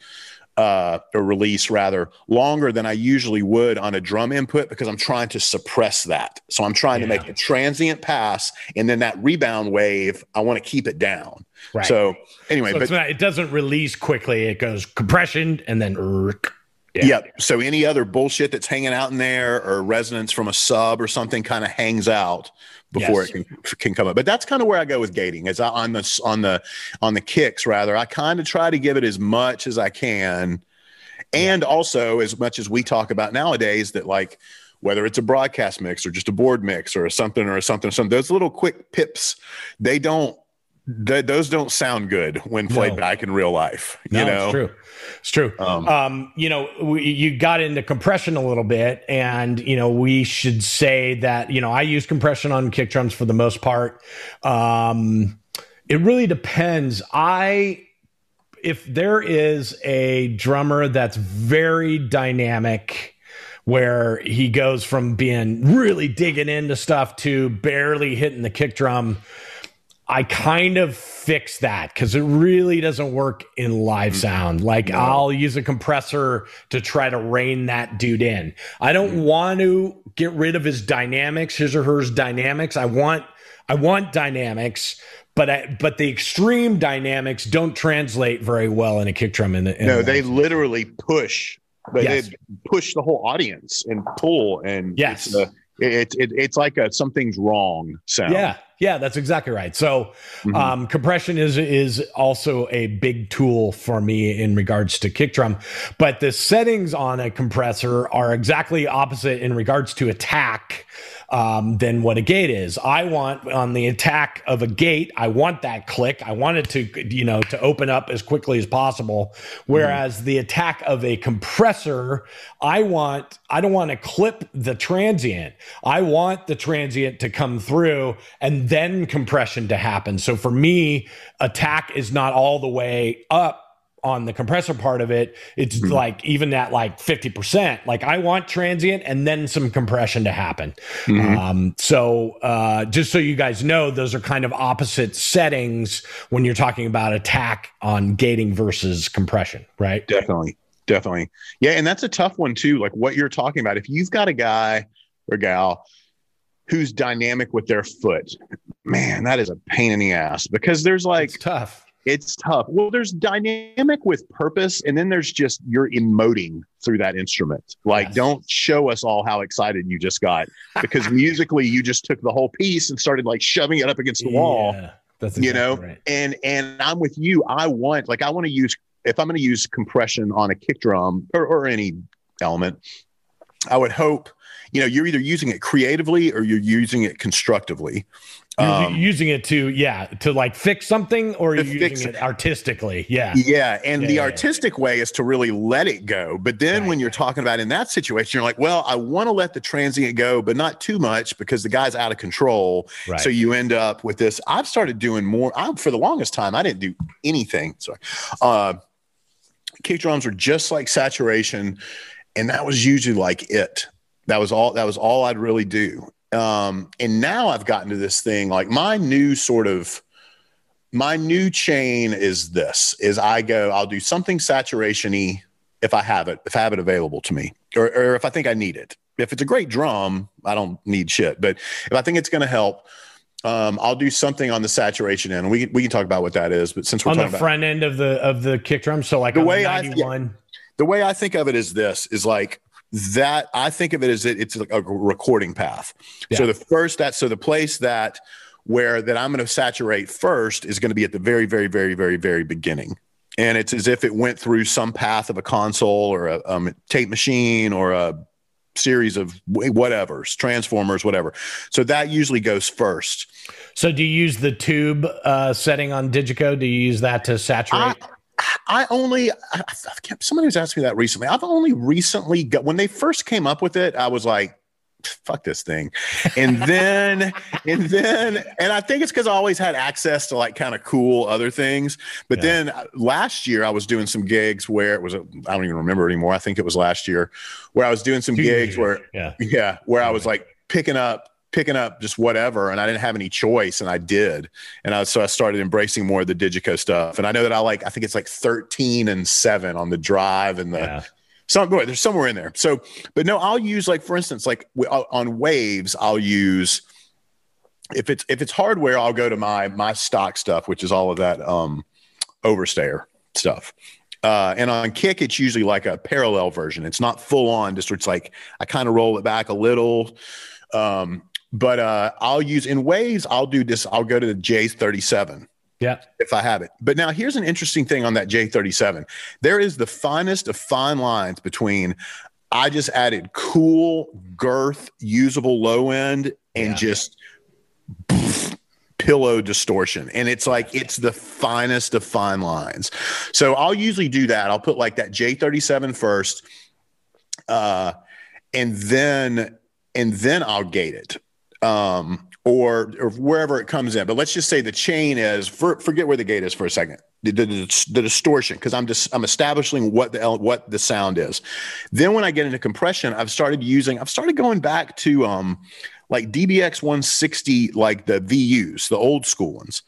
uh, or release rather longer than I usually would on a drum input because I'm trying to suppress that. So I'm trying yeah. to make a transient pass and then that rebound wave, I want to keep it down. Right. So anyway, so but not, it doesn't release quickly. It goes compression and then yeah. Yep. So any other bullshit that's hanging out in there or resonance from a sub or something kind of hangs out before yes. it can can come up. But that's kind of where I go with gating. Is I, on the on the on the kicks rather. I kind of try to give it as much as I can, and also as much as we talk about nowadays that like whether it's a broadcast mix or just a board mix or something or something, or something. those little quick pips, they don't th- those don't sound good when played no. back in real life. You no, know, it's true. It's true. Um, um, you know, we, you got into compression a little bit, and you know, we should say that you know I use compression on kick drums for the most part. Um, it really depends. I if there is a drummer that's very dynamic where he goes from being really digging into stuff to barely hitting the kick drum I kind of fix that because it really doesn't work in live mm-hmm. sound. Like no. I'll use a compressor to try to rein that dude in. I don't mm-hmm. want to get rid of his dynamics, his or hers dynamics. I want I want dynamics, but I, but the extreme dynamics don't translate very well in a kick drum. In, in no, they literally push. They, yes. they push the whole audience and pull and yes. It's, a, it, it, it's like a something's wrong sound. Yeah, yeah, that's exactly right. So, mm-hmm. um, compression is is also a big tool for me in regards to kick drum, but the settings on a compressor are exactly opposite in regards to attack um, than what a gate is. I want on the attack of a gate, I want that click. I want it to, you know, to open up as quickly as possible. Whereas mm-hmm. the attack of a compressor, I want, I don't want to clip the transient. I want the transient to come through and then compression to happen. So for me, attack is not all the way up on the compressor part of it, it's mm-hmm. like even at like 50%. Like I want transient and then some compression to happen. Mm-hmm. Um, so uh, just so you guys know, those are kind of opposite settings when you're talking about attack on gating versus compression, right? Definitely. Definitely. Yeah. And that's a tough one too. Like what you're talking about. If you've got a guy or gal who's dynamic with their foot, man, that is a pain in the ass because there's like it's tough it's tough. Well, there's dynamic with purpose, and then there's just you're emoting through that instrument. Like, yes. don't show us all how excited you just got because musically you just took the whole piece and started like shoving it up against the wall. Yeah, that's exactly you know, right. and and I'm with you. I want like I want to use if I'm going to use compression on a kick drum or, or any element, I would hope you know you're either using it creatively or you're using it constructively. Um, using it to yeah to like fix something or you using it artistically. Yeah. Yeah and yeah, the yeah, artistic yeah. way is to really let it go. But then right. when you're talking about in that situation you're like well i want to let the transient go but not too much because the guy's out of control. Right. so you end up with this. I've started doing more. I for the longest time i didn't do anything. Sorry. Uh kick drums are just like saturation and that was usually like it that was all that was all i'd really do um, and now I've gotten to this thing like my new sort of my new chain is this is I go, I'll do something saturation-y if I have it, if I have it available to me, or, or if I think I need it. If it's a great drum, I don't need shit. But if I think it's going to help, um, I'll do something on the saturation end. And we we can talk about what that is. But since we're on the front end of the of the kick drum, so like the way I yeah, the way I think of it is this is like that I think of it as it, it's like a recording path. Yeah. So the first that so the place that where that I'm going to saturate first is going to be at the very very very very very beginning. And it's as if it went through some path of a console or a um, tape machine or a series of whatever's transformers, whatever. So that usually goes first. So do you use the tube uh, setting on Digico? Do you use that to saturate? I, I only I, somebody was asking me that recently. I've only recently got when they first came up with it. I was like, fuck this thing. And then, and then, and I think it's because I always had access to like kind of cool other things. But yeah. then uh, last year I was doing some gigs where it was, I don't even remember anymore. I think it was last year where I was doing some Two gigs years. where, yeah, yeah, where I was like picking up picking up just whatever and I didn't have any choice and I did. And I, so I started embracing more of the Digico stuff. And I know that I like, I think it's like 13 and seven on the drive and the, yeah. some, there's somewhere in there. So, but no, I'll use like, for instance, like on waves, I'll use, if it's, if it's hardware, I'll go to my, my stock stuff, which is all of that, um, overstayer stuff. Uh, and on kick, it's usually like a parallel version. It's not full on, just it's like I kind of roll it back a little. Um, but uh, I'll use in waves, I'll do this. I'll go to the J37. Yeah. If I have it. But now here's an interesting thing on that J37. There is the finest of fine lines between I just added cool girth, usable low end, and yeah. just poof, pillow distortion. And it's like it's the finest of fine lines. So I'll usually do that. I'll put like that J37 first. Uh, and then and then I'll gate it um, or or wherever it comes in. But let's just say the chain is for, forget where the gate is for a second. The, the, the distortion because I'm just I'm establishing what the what the sound is. Then when I get into compression, I've started using I've started going back to um like DBX 160 like the VUs, the old school ones.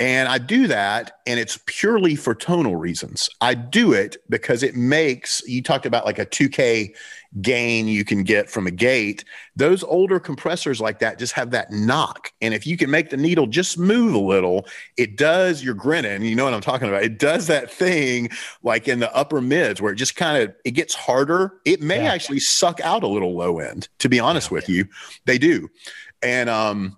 And I do that, and it's purely for tonal reasons. I do it because it makes you talked about like a 2K gain you can get from a gate. Those older compressors like that just have that knock. And if you can make the needle just move a little, it does you're grinning. You know what I'm talking about. It does that thing like in the upper mids where it just kind of it gets harder. It may yeah. actually suck out a little low end, to be honest yeah. with you. They do. And um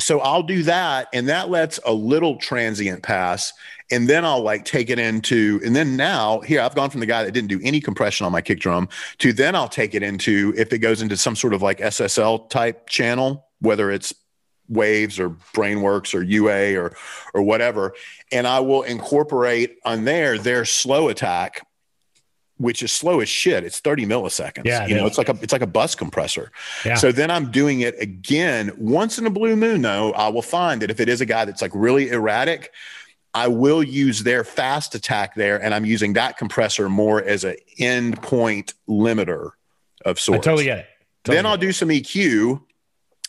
so I'll do that, and that lets a little transient pass, and then I'll like take it into, and then now here I've gone from the guy that didn't do any compression on my kick drum to then I'll take it into if it goes into some sort of like SSL type channel, whether it's waves or Brainworx or ua or or whatever and i will incorporate on there their slow attack which is slow as shit. It's 30 milliseconds. Yeah, you know, it's like a it's like a bus compressor. Yeah. So then I'm doing it again once in a blue moon. Though I will find that if it is a guy that's like really erratic, I will use their fast attack there, and I'm using that compressor more as an endpoint limiter of sorts. I totally get it. Totally then I'll do some EQ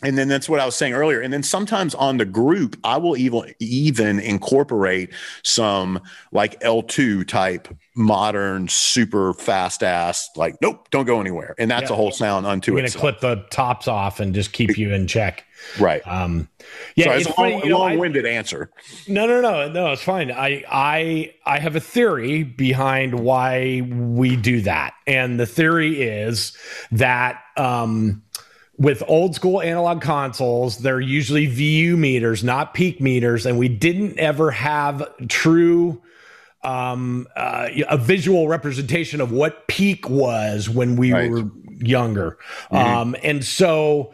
and then that's what I was saying earlier. And then sometimes on the group, I will even even incorporate some like L2 type modern, super fast ass, like, nope, don't go anywhere. And that's yeah. a whole sound unto. You're itself. Gonna clip the tops off and just keep you in check. Right. Um yeah, Sorry, it's, it's a long, long-winded I, answer. No, no, no, no, it's fine. I I I have a theory behind why we do that. And the theory is that um with old school analog consoles, they're usually VU meters, not peak meters, and we didn't ever have true um, uh, a visual representation of what peak was when we right. were younger. Mm-hmm. Um, and so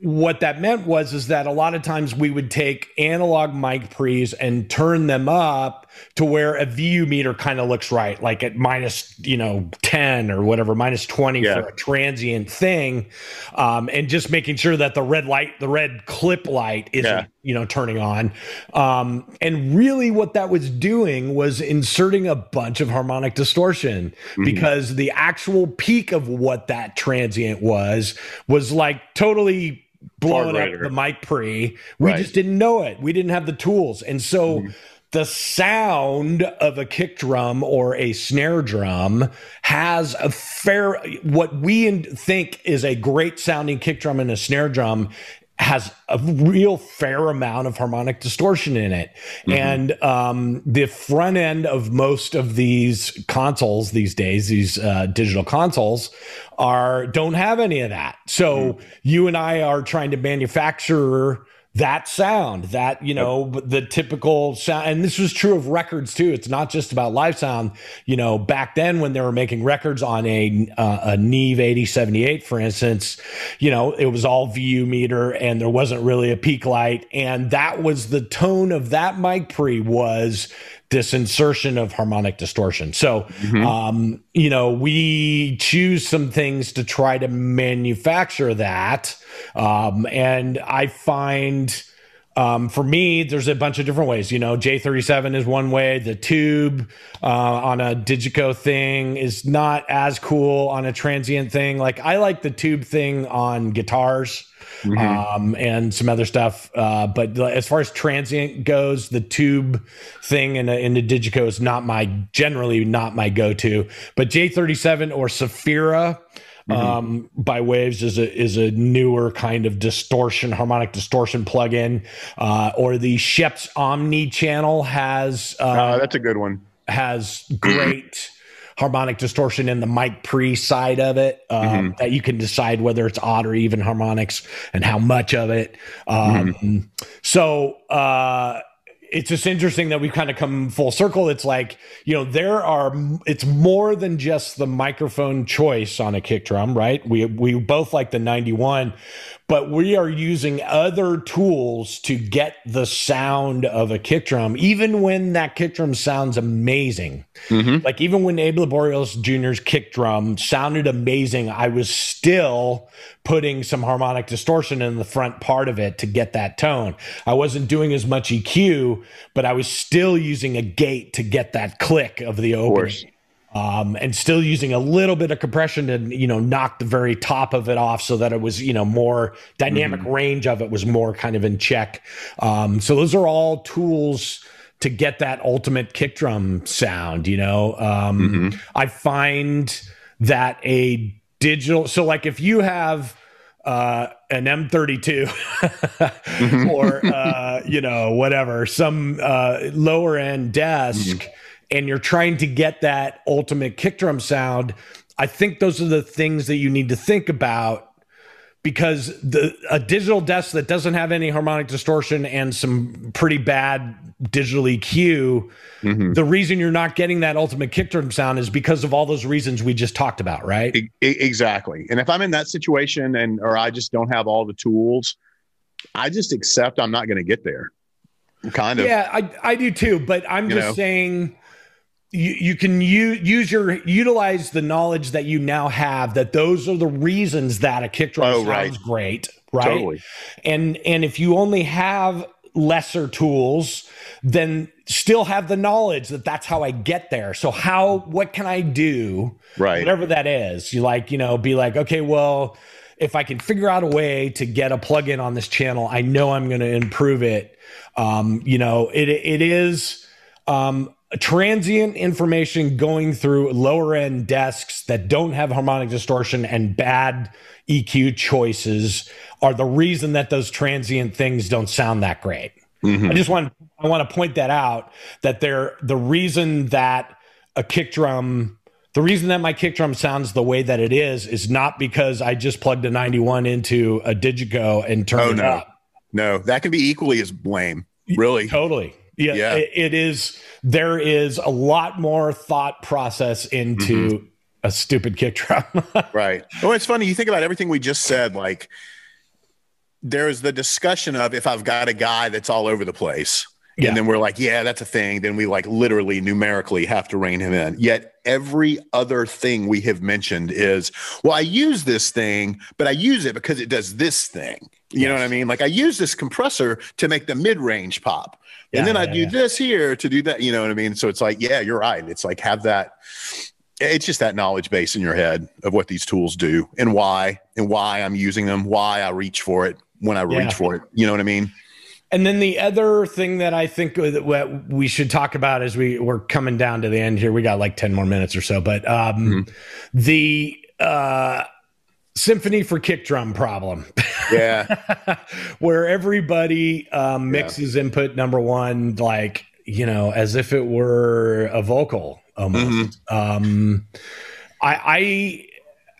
what that meant was is that a lot of times we would take analog mic pre's and turn them up to where a VU meter kind of looks right, like at minus, you know, 10 or whatever, minus 20 yeah. for a transient thing. Um, and just making sure that the red light, the red clip light isn't, yeah. you know, turning on. Um, and really what that was doing was inserting a bunch of harmonic distortion mm-hmm. because the actual peak of what that transient was was like totally blowing up the mic pre. We right. just didn't know it. We didn't have the tools. And so mm-hmm the sound of a kick drum or a snare drum has a fair what we think is a great sounding kick drum and a snare drum has a real fair amount of harmonic distortion in it. Mm-hmm. And um, the front end of most of these consoles these days, these uh, digital consoles, are don't have any of that. So mm-hmm. you and I are trying to manufacture that sound that you know the typical sound and this was true of records too. It's not just about live sound. You know back then when they were making records on a uh, a neve 8078 for instance you know it was all vu meter and there wasn't really a peak light. And that was the tone of that mic pre was this insertion of harmonic distortion. So, mm-hmm. um, you know, we choose some things to try to manufacture that. Um, and I find, um, for me, there's a bunch of different ways. You know, J37 is one way. The tube uh, on a Digico thing is not as cool on a transient thing. Like I like the tube thing on guitars mm-hmm. um, and some other stuff. Uh, but as far as transient goes, the tube thing in, a, in the Digico is not my generally not my go to. But J37 or Saphira. Mm-hmm. Um, by Waves is a is a newer kind of distortion, harmonic distortion plugin, uh, or the Scheps Omni channel has. Uh, uh, that's a good one. Has great harmonic distortion in the mic pre side of it um, mm-hmm. that you can decide whether it's odd or even harmonics and how much of it. Um, mm-hmm. So uh, it's just interesting that we've kind of come full circle. It's like, you know, there are, it's more than just the microphone choice on a kick drum, right? We, we both like the 91, but we are using other tools to get the sound of a kick drum, even when that kick drum sounds amazing. Mm-hmm. Like even when Abe Laboriel Jr.'s kick drum sounded amazing, I was still putting some harmonic distortion in the front part of it to get that tone. I wasn't doing as much EQ, but I was still using a gate to get that click of the opening um, and still using a little bit of compression to you know knock the very top of it off so that it was you know more dynamic mm-hmm. range of it was more kind of in check. Um, so those are all tools to get that ultimate kick drum sound. You know, um, mm-hmm. I find that a digital so like if you have uh, an M32 mm-hmm. or uh, you know whatever some uh, lower end desk. Mm-hmm and you're trying to get that ultimate kick drum sound, I think those are the things that you need to think about because the a digital desk that doesn't have any harmonic distortion and some pretty bad digital EQ, mm-hmm. the reason you're not getting that ultimate kick drum sound is because of all those reasons we just talked about, right? Exactly. And if I'm in that situation and or I just don't have all the tools, I just accept I'm not going to get there. Kind of. Yeah, I I do too, but I'm just know? saying you, you can use, use your utilize the knowledge that you now have that those are the reasons that a kick drum oh, sounds right. great right? Totally. and and if you only have lesser tools then still have the knowledge that that's how i get there. So how what can i do? Right. Whatever that is. You like you know be like okay well if i can figure out a way to get a plugin on this channel i know i'm going to improve it. Um you know it it is um transient information going through lower end desks that don't have harmonic distortion and bad EQ choices are the reason that those transient things don't sound that great. Mm-hmm. I just want I want to point that out that they're the reason that a kick drum the reason that my kick drum sounds the way that it is is not because I just plugged a 91 into a Digico and turned oh, it no. up. No, that can be equally as blame. Really. Totally. Yeah, yeah. It, it is. There is a lot more thought process into mm-hmm. a stupid kick drum. right. Well, it's funny. You think about everything we just said. Like, there's the discussion of if I've got a guy that's all over the place. Yeah. And then we're like, yeah, that's a thing. Then we like literally numerically have to rein him in. Yet every other thing we have mentioned is, well, I use this thing, but I use it because it does this thing. You yes. know what I mean? Like I use this compressor to make the mid range pop and then I do yeah. this here to do that. You know what I mean? So it's like, yeah, you're right. It's like have that. It's just that knowledge base in your head of what these tools do and why and why I'm using them, why I reach for it when I reach for it. You know what I mean? And then the other thing that I think that we should talk about as we we're coming down to the end here, we got like 10 more minutes or so, but um, mm-hmm. the uh, symphony for kick drum problem. Yeah. Where everybody um, mixes yeah. input number one, like, you know, as if it were a vocal almost. Mm-hmm. Um, I, I,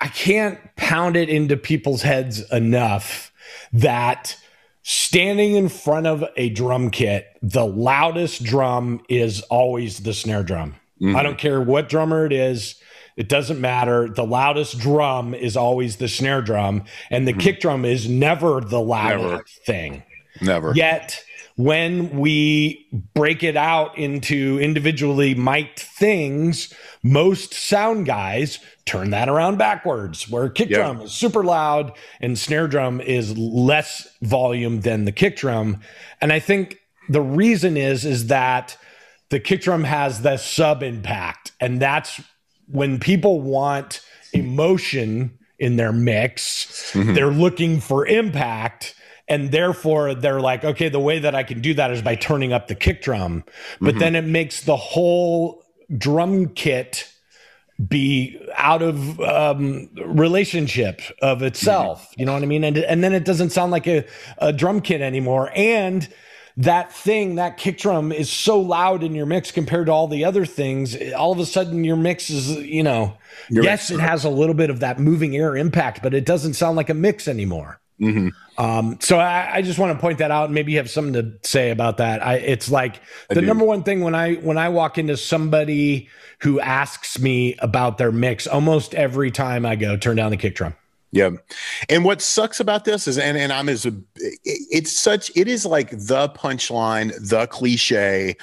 I can't pound it into people's heads enough that standing in front of a drum kit, the loudest drum is always the snare drum. Mm-hmm. I don't care what drummer it is. It doesn't matter. The loudest drum is always the snare drum, and the mm-hmm. kick drum is never the loudest never. thing. Never. Yet, when we break it out into individually mic'd things, most sound guys turn that around backwards, where kick yep. drum is super loud and snare drum is less volume than the kick drum. And I think the reason is is that the kick drum has the sub impact, and that's when people want emotion in their mix, mm-hmm. they're looking for impact and therefore they're like okay the way that i can do that is by turning up the kick drum but mm-hmm. then it makes the whole drum kit be out of um, relationship of itself mm-hmm. you know what i mean and, and then it doesn't sound like a, a drum kit anymore and that thing, that kick drum is so loud in your mix compared to all the other things. All of a sudden, your mix is, you know, You're yes, right. it has a little bit of that moving air impact, but it doesn't sound like a mix anymore. Mm-hmm. Um, so I, I, just want to point that out. Maybe you have something to say about that. I, it's like the number one thing when I when I walk into somebody who asks me about their mix, almost every time I go, turn down the kick drum. Yeah. And what sucks about this is, and, and I'm as a, it's such, it is like the punchline, the cliche,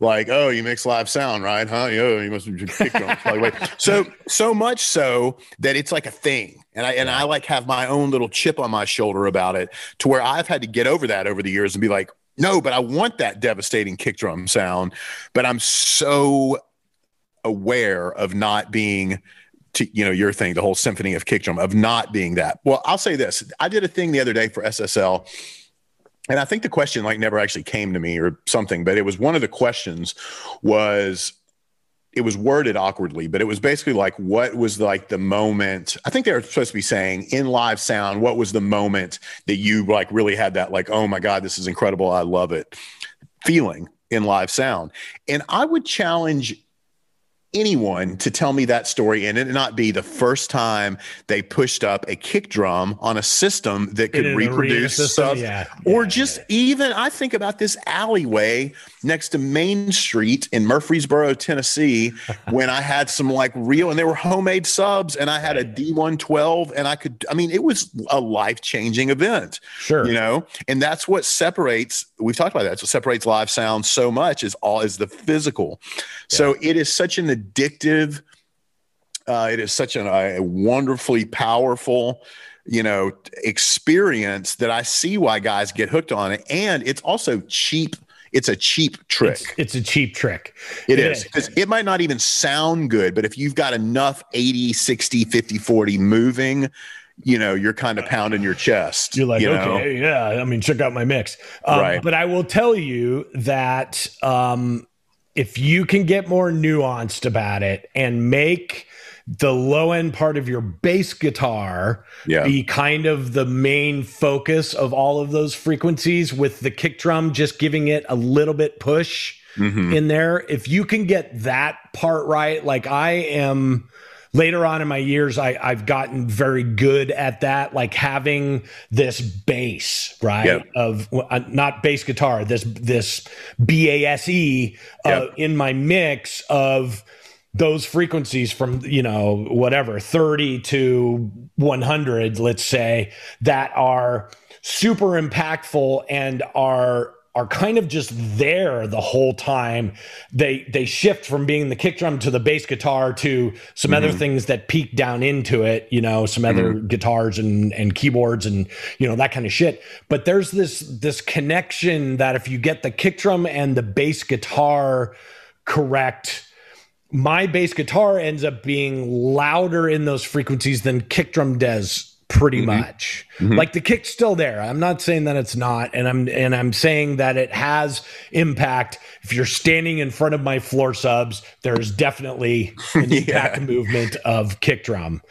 like, oh, you mix live sound, right? Huh? Yo, you must be kicked on. so, so much so that it's like a thing. And I, and I like have my own little chip on my shoulder about it to where I've had to get over that over the years and be like, no, but I want that devastating kick drum sound. But I'm so aware of not being to you know your thing, the whole symphony of kick drum of not being that. Well, I'll say this: I did a thing the other day for SSL, and I think the question like never actually came to me or something, but it was one of the questions was it was worded awkwardly, but it was basically like, what was like the moment? I think they were supposed to be saying in live sound, what was the moment that you like really had that, like, oh my God, this is incredible. I love it feeling in live sound. And I would challenge anyone to tell me that story and it not be the first time they pushed up a kick drum on a system that could reproduce stuff yeah. or yeah, just yeah. even i think about this alleyway next to main street in murfreesboro tennessee when i had some like real and they were homemade subs and i had a d112 and i could i mean it was a life-changing event sure. you know? And that's what separates we've talked about that that's what separates live sound so much is all is the physical. So it is such an addictive. Uh, it is such an, a wonderfully powerful, you know, experience that I see why guys get hooked on it, and it's also cheap. It's a cheap trick. It's, it's a cheap trick. it, it is because it might not even sound good, but if you've got enough 80, 60, 50, 40 moving, you know, you're kind of pounding your chest. You're like, you okay, know? yeah. I mean, check out my mix. Um, right. But I will tell you that um, if you can get more nuanced about it and make the low end part of your bass guitar yeah. be kind of the main focus of all of those frequencies with the kick drum just giving it a little bit push mm-hmm. in there if you can get that part right like i am later on in my years, I, I've gotten very good at that, like having this bass, right? Yep. Of uh, not bass guitar, this this BASE uh, yep. in my mix of those frequencies from you know whatever 30 to 100 let's say that are super impactful and are are kind of just there the whole time. They they shift from being the kick drum to the bass guitar to some mm-hmm. other things that peek down into it, you know, some mm-hmm. other guitars and and keyboards and you know that kind of shit. But there's this this connection that if you get the kick drum and the bass guitar correct, my bass guitar ends up being louder in those frequencies than kick drum does pretty mm-hmm. much. Mm-hmm. Like the kick's still there. I'm not saying that it's not, and I'm and I'm saying that it has impact. If you're standing in front of my floor subs, there's definitely an yeah. impact movement of kick drum.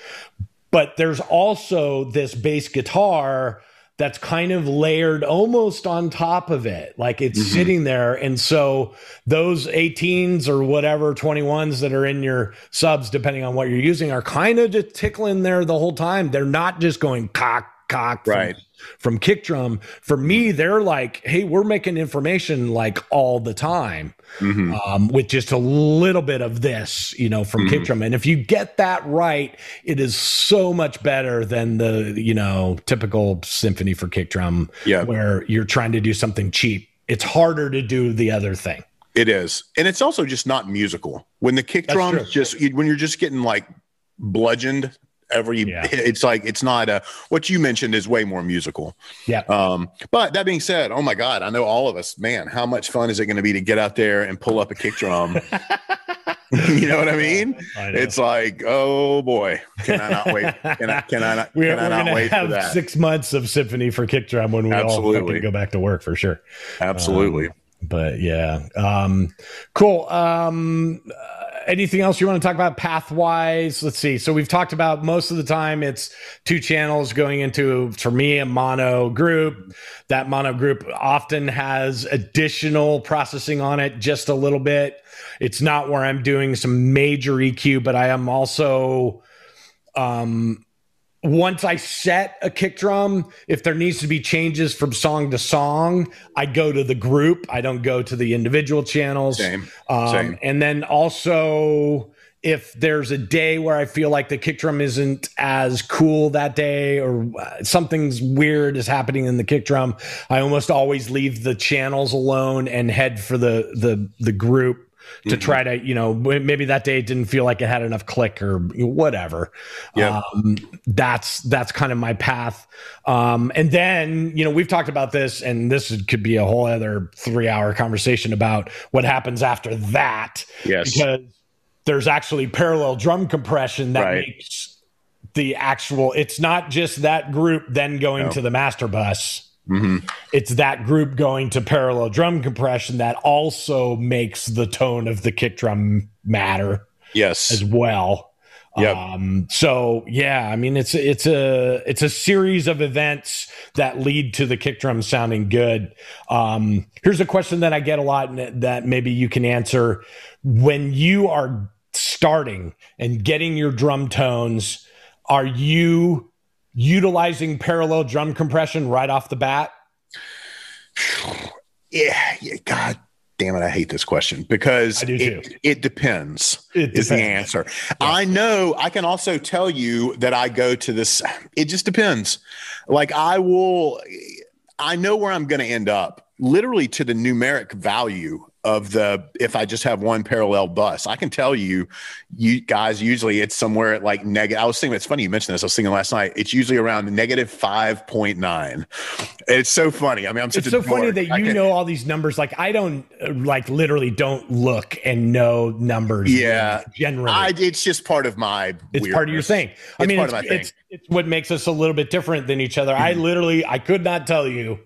But there's also this bass guitar that's kind of layered almost on top of it. Like it's mm-hmm. sitting there. And so those 18s or whatever 21s that are in your subs, depending on what you're using, are kind of just tickling there the whole time. They're not just going cock, Babcock, right. from, from kick drum. For me, they're like, hey, we're making information like all the time Mhm. um, with just a little bit of this, you know, from Mhm. kick drum. And if you get that right, it is so much better than the, you know, typical symphony for kick drum Yeah. where you're trying to do something cheap. It's harder to do the other thing. It is, and it's also just not musical. When the kick That's drum true. just when you're just getting like bludgeoned every, Yeah. it's like it's not a. What you mentioned is way more musical. Yeah. Um, but that being said, oh my god, I know all of us, man. How much fun is it going to be to get out there and pull up a kick drum? you know what I mean? I. It's like, oh boy, can I not wait? Can I? Can I not? we're, Can I we're not gonna wait for have that? six months of symphony for kick drum when we all Absolutely. fucking go back to work for sure. Absolutely. But yeah, um, cool. Um, uh, anything else you want to talk about pathwise? Let's see. So we've talked about most of the time it's two channels going into for me a mono group. That mono group often has additional processing on it, just a little bit. It's not where I'm doing some major EQ, but I am also um once I set a kick drum, if there needs to be changes from song to song, I go to the group. I don't go to the individual channels. Same. Um, Same. And then also, if there's a day where I feel like the kick drum isn't as cool that day or uh, something's weird is happening in the kick drum, I almost always leave the channels alone and head for the the the group to Mhm. try to you know maybe that day didn't feel like it had enough click or whatever Yeah. um, that's that's kind of my path um, and then you know we've talked about this and this could be a whole other three hour conversation about what happens after that Yes. because there's actually parallel drum compression that Right. makes the actual it's not just that group then going No. to the master bus hmm it's that group going to parallel drum compression that also makes the tone of the kick drum matter Yes. as well. Yep. Um, so yeah, I mean it's it's a it's a series of events that lead to the kick drum sounding good. Um, here's a question that I get a lot and that maybe you can answer. When you are starting and getting your drum tones, are you utilizing parallel drum compression right off the bat? Yeah, yeah. God damn it. I hate this question because I do it, too. it depends. Is the depends. answer. I know I can also tell you that I go to this. It just depends. Like I will, I know where I'm going to end up literally to the numeric value of the, if I just have one parallel bus, I can tell you, you guys, usually it's somewhere at like negative. I was thinking, it's funny you mentioned this. I was thinking last night, it's usually around negative 5.9. It's so funny. I mean, I'm such It's a so funny that I you can- know all these numbers. Like I don't, like literally don't look and know numbers. Yeah. generally, I, it's just part of my. it's part of your weirdness. thing. I It's mean, part it's, of my thing. it's it's what makes us a little bit different than each other. I mm-hmm. literally, I could not tell you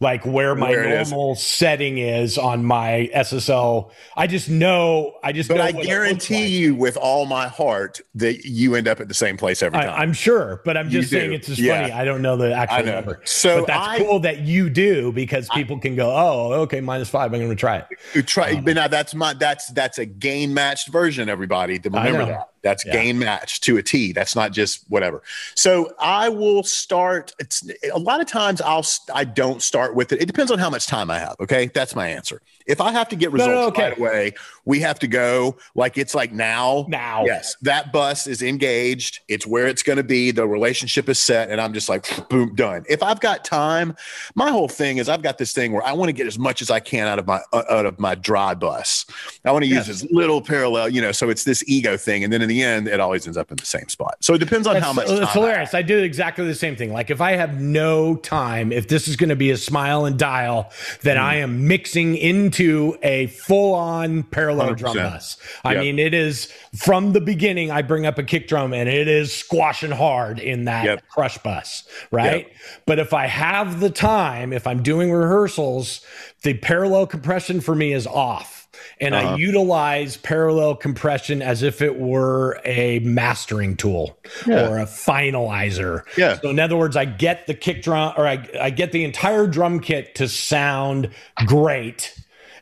like where my Where it is. normal setting is on my SSL. I just know. I just. But know I what it looks guarantee like. you, with all my heart, that you end up at the same place every time. I'm sure, but I'm You just saying do. it's just Yeah. funny. I don't know the actual number. So but that's I- cool that you do because people can go, oh, okay, minus five. I'm going to try it. You try, Um, but now that's my that's that's a gain matched version. Everybody, to remember that that's Yeah. gain matched to a T. That's not just whatever. So I will start. It's a lot of times I'll I don't start with it. It depends on how much time I have. Okay, that's my answer. If I have to get results no, okay. right away, we have to go like it's like now. Now, Yes, that bus is engaged. It's where it's going to be. The relationship is set, and I'm just like, boom, done. If I've got time, my whole thing is I've got this thing where I want to get as much as I can out of my uh, out of my dry bus. I want to use Yes. as little parallel, you know. So it's this ego thing, and then in the end, it always ends up in the same spot. So it depends on how much. It's time I hilarious. I do exactly the same thing. Like if I have no time, if this is going to be a smile and dial, then Hmm. I am mixing into a full on parallel drum 100%. bus. I Yep. mean, it is from the beginning. I bring up a kick drum and it is squashing hard in that Yep. crush bus, right? But if I have the time, if I'm doing rehearsals, the parallel compression for me is off. And I Uh-huh. utilize parallel compression as if it were a mastering tool Yeah. or a finalizer. Yeah. So in other words, I get the kick drum or I, I get the entire drum kit to sound great.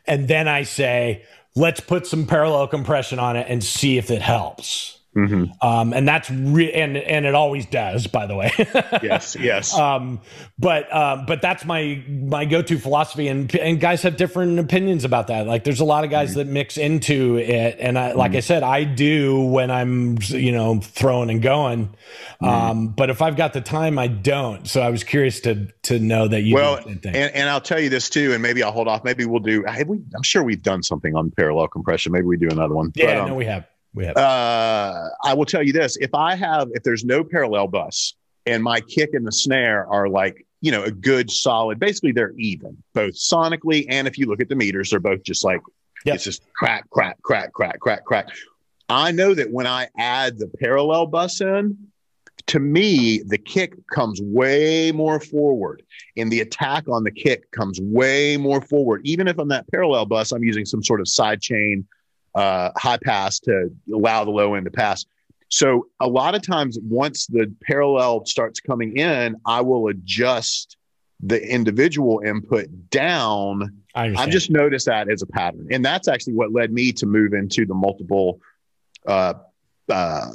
And then I say, let's put some parallel compression on it and see if it helps. Mm-hmm. Um, and that's re- and and it always does, by the way. yes, yes. Um, but um, but that's my my go to philosophy, and and guys have different opinions about that. Like, there's a lot of guys mm-hmm. that mix into it, and I, like mm-hmm. I said, I do when I'm you know throwing and going. Mm-hmm. Um, but if I've got the time, I don't. So I was curious to to know that you well, and, and I'll tell you this too, and maybe I'll hold off. Maybe we'll do. We, I'm sure we've done something on parallel compression. Maybe we do another one. Yeah, but, um, no, we have. We have. Uh, I will tell you this: if I have, if there's no parallel bus and my kick and the snare are like, you know, a good solid, basically they're even both sonically and if you look at the meters, they're both just like yep. it's just crack, crack, crack, crack, crack, crack. I know that when I add the parallel bus in, to me, the kick comes way more forward, and the attack on the kick comes way more forward. Even if on that parallel bus, I'm using some sort of side chain uh, high pass to allow the low end to pass. So a lot of times, once the parallel starts coming in, I will adjust the individual input down. I've just noticed that as a pattern, and that's actually what led me to move into the multiple uh, uh,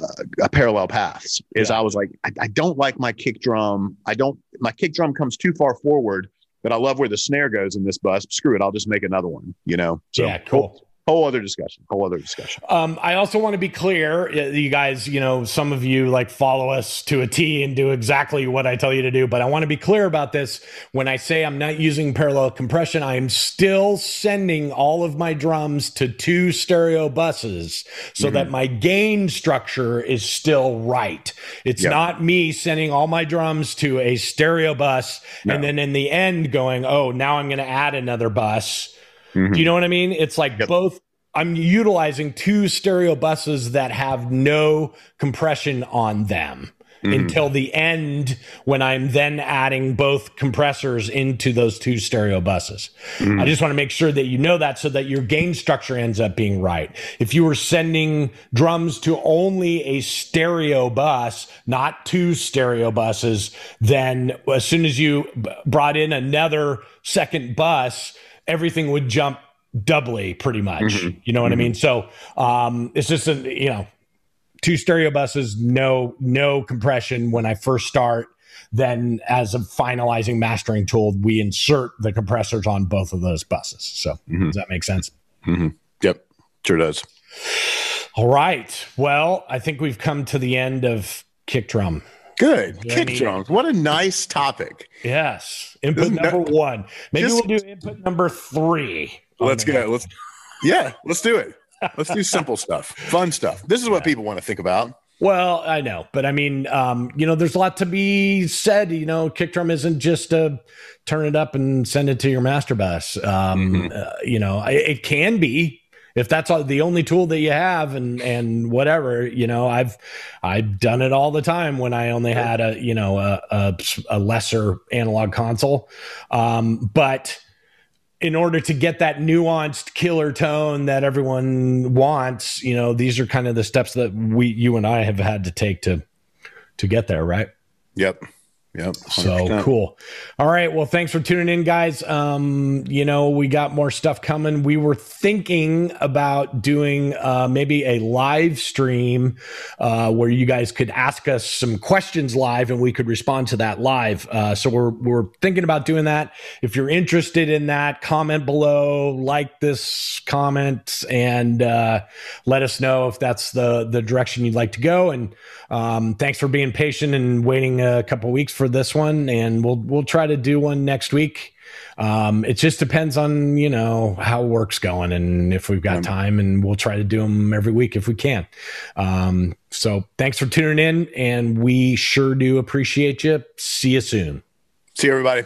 parallel paths. Is yeah. I was like, I, I don't like my kick drum. I don't. My kick drum comes too far forward, but I love where the snare goes in this bus. Screw it, I'll just make another one. You know. So, yeah, cool whole other discussion whole other discussion um, i also want to be clear you guys you know some of you like follow us to a t and do exactly what i tell you to do but i want to be clear about this when i say i'm not using parallel compression i am still sending all of my drums to two stereo buses so mm-hmm. that my gain structure is still right it's yep. not me sending all my drums to a stereo bus no. and then in the end going oh now i'm going to add another bus Mm-hmm. Do you know what I mean? It's like yep. both I'm utilizing two stereo buses that have no compression on them mm-hmm. until the end when I'm then adding both compressors into those two stereo buses. Mm-hmm. I just want to make sure that you know that so that your gain structure ends up being right. If you were sending drums to only a stereo bus, not two stereo buses, then as soon as you brought in another second bus, everything would jump doubly pretty much. Mm-hmm. You know what mm-hmm. I mean? So um, it's just a you know two stereo buses, no no compression when I first start. Then as a finalizing mastering tool, we insert the compressors on both of those buses. So mm-hmm. does that make sense? Mm-hmm. Yep, sure does. All right. Well, I think we've come to the end of kick drum. Good. You Kick drums. What a nice topic. Yes. Input number one. Maybe just, we'll do input number three. Let's go. Let's yeah, let's do it. Let's do simple stuff, fun stuff. This is what people want to think about. Well, I know, but I mean, um, you know, there's a lot to be said. You know, kick drum isn't just a turn it up and send it to your master bus. Um, mm-hmm. uh, you know, it, it can be, if that's all, the only tool that you have and and whatever you know i've i've done it all the time when i only had a you know a, a, a lesser analog console. Um, but in order to get that nuanced killer tone that everyone wants you know these are kind of the steps that we you and i have had to take to to get there right? Yep Yep. 100%. So cool. All right. Well, thanks for tuning in, guys. Um, you know, we got more stuff coming. We were thinking about doing uh, maybe a live stream uh, where you guys could ask us some questions live and we could respond to that live. Uh, so we're we're thinking about doing that. If you're interested in that, comment below, like this comment, and uh, let us know if that's the the direction you'd like to go. And um, thanks for being patient and waiting a couple weeks for for this one, and we'll we'll try to do one next week. Um, it just depends on you know how work's going and if we've got time, and we'll try to do them every week if we can. Um, so thanks for tuning in, and we sure do appreciate you. See you soon. See you, everybody.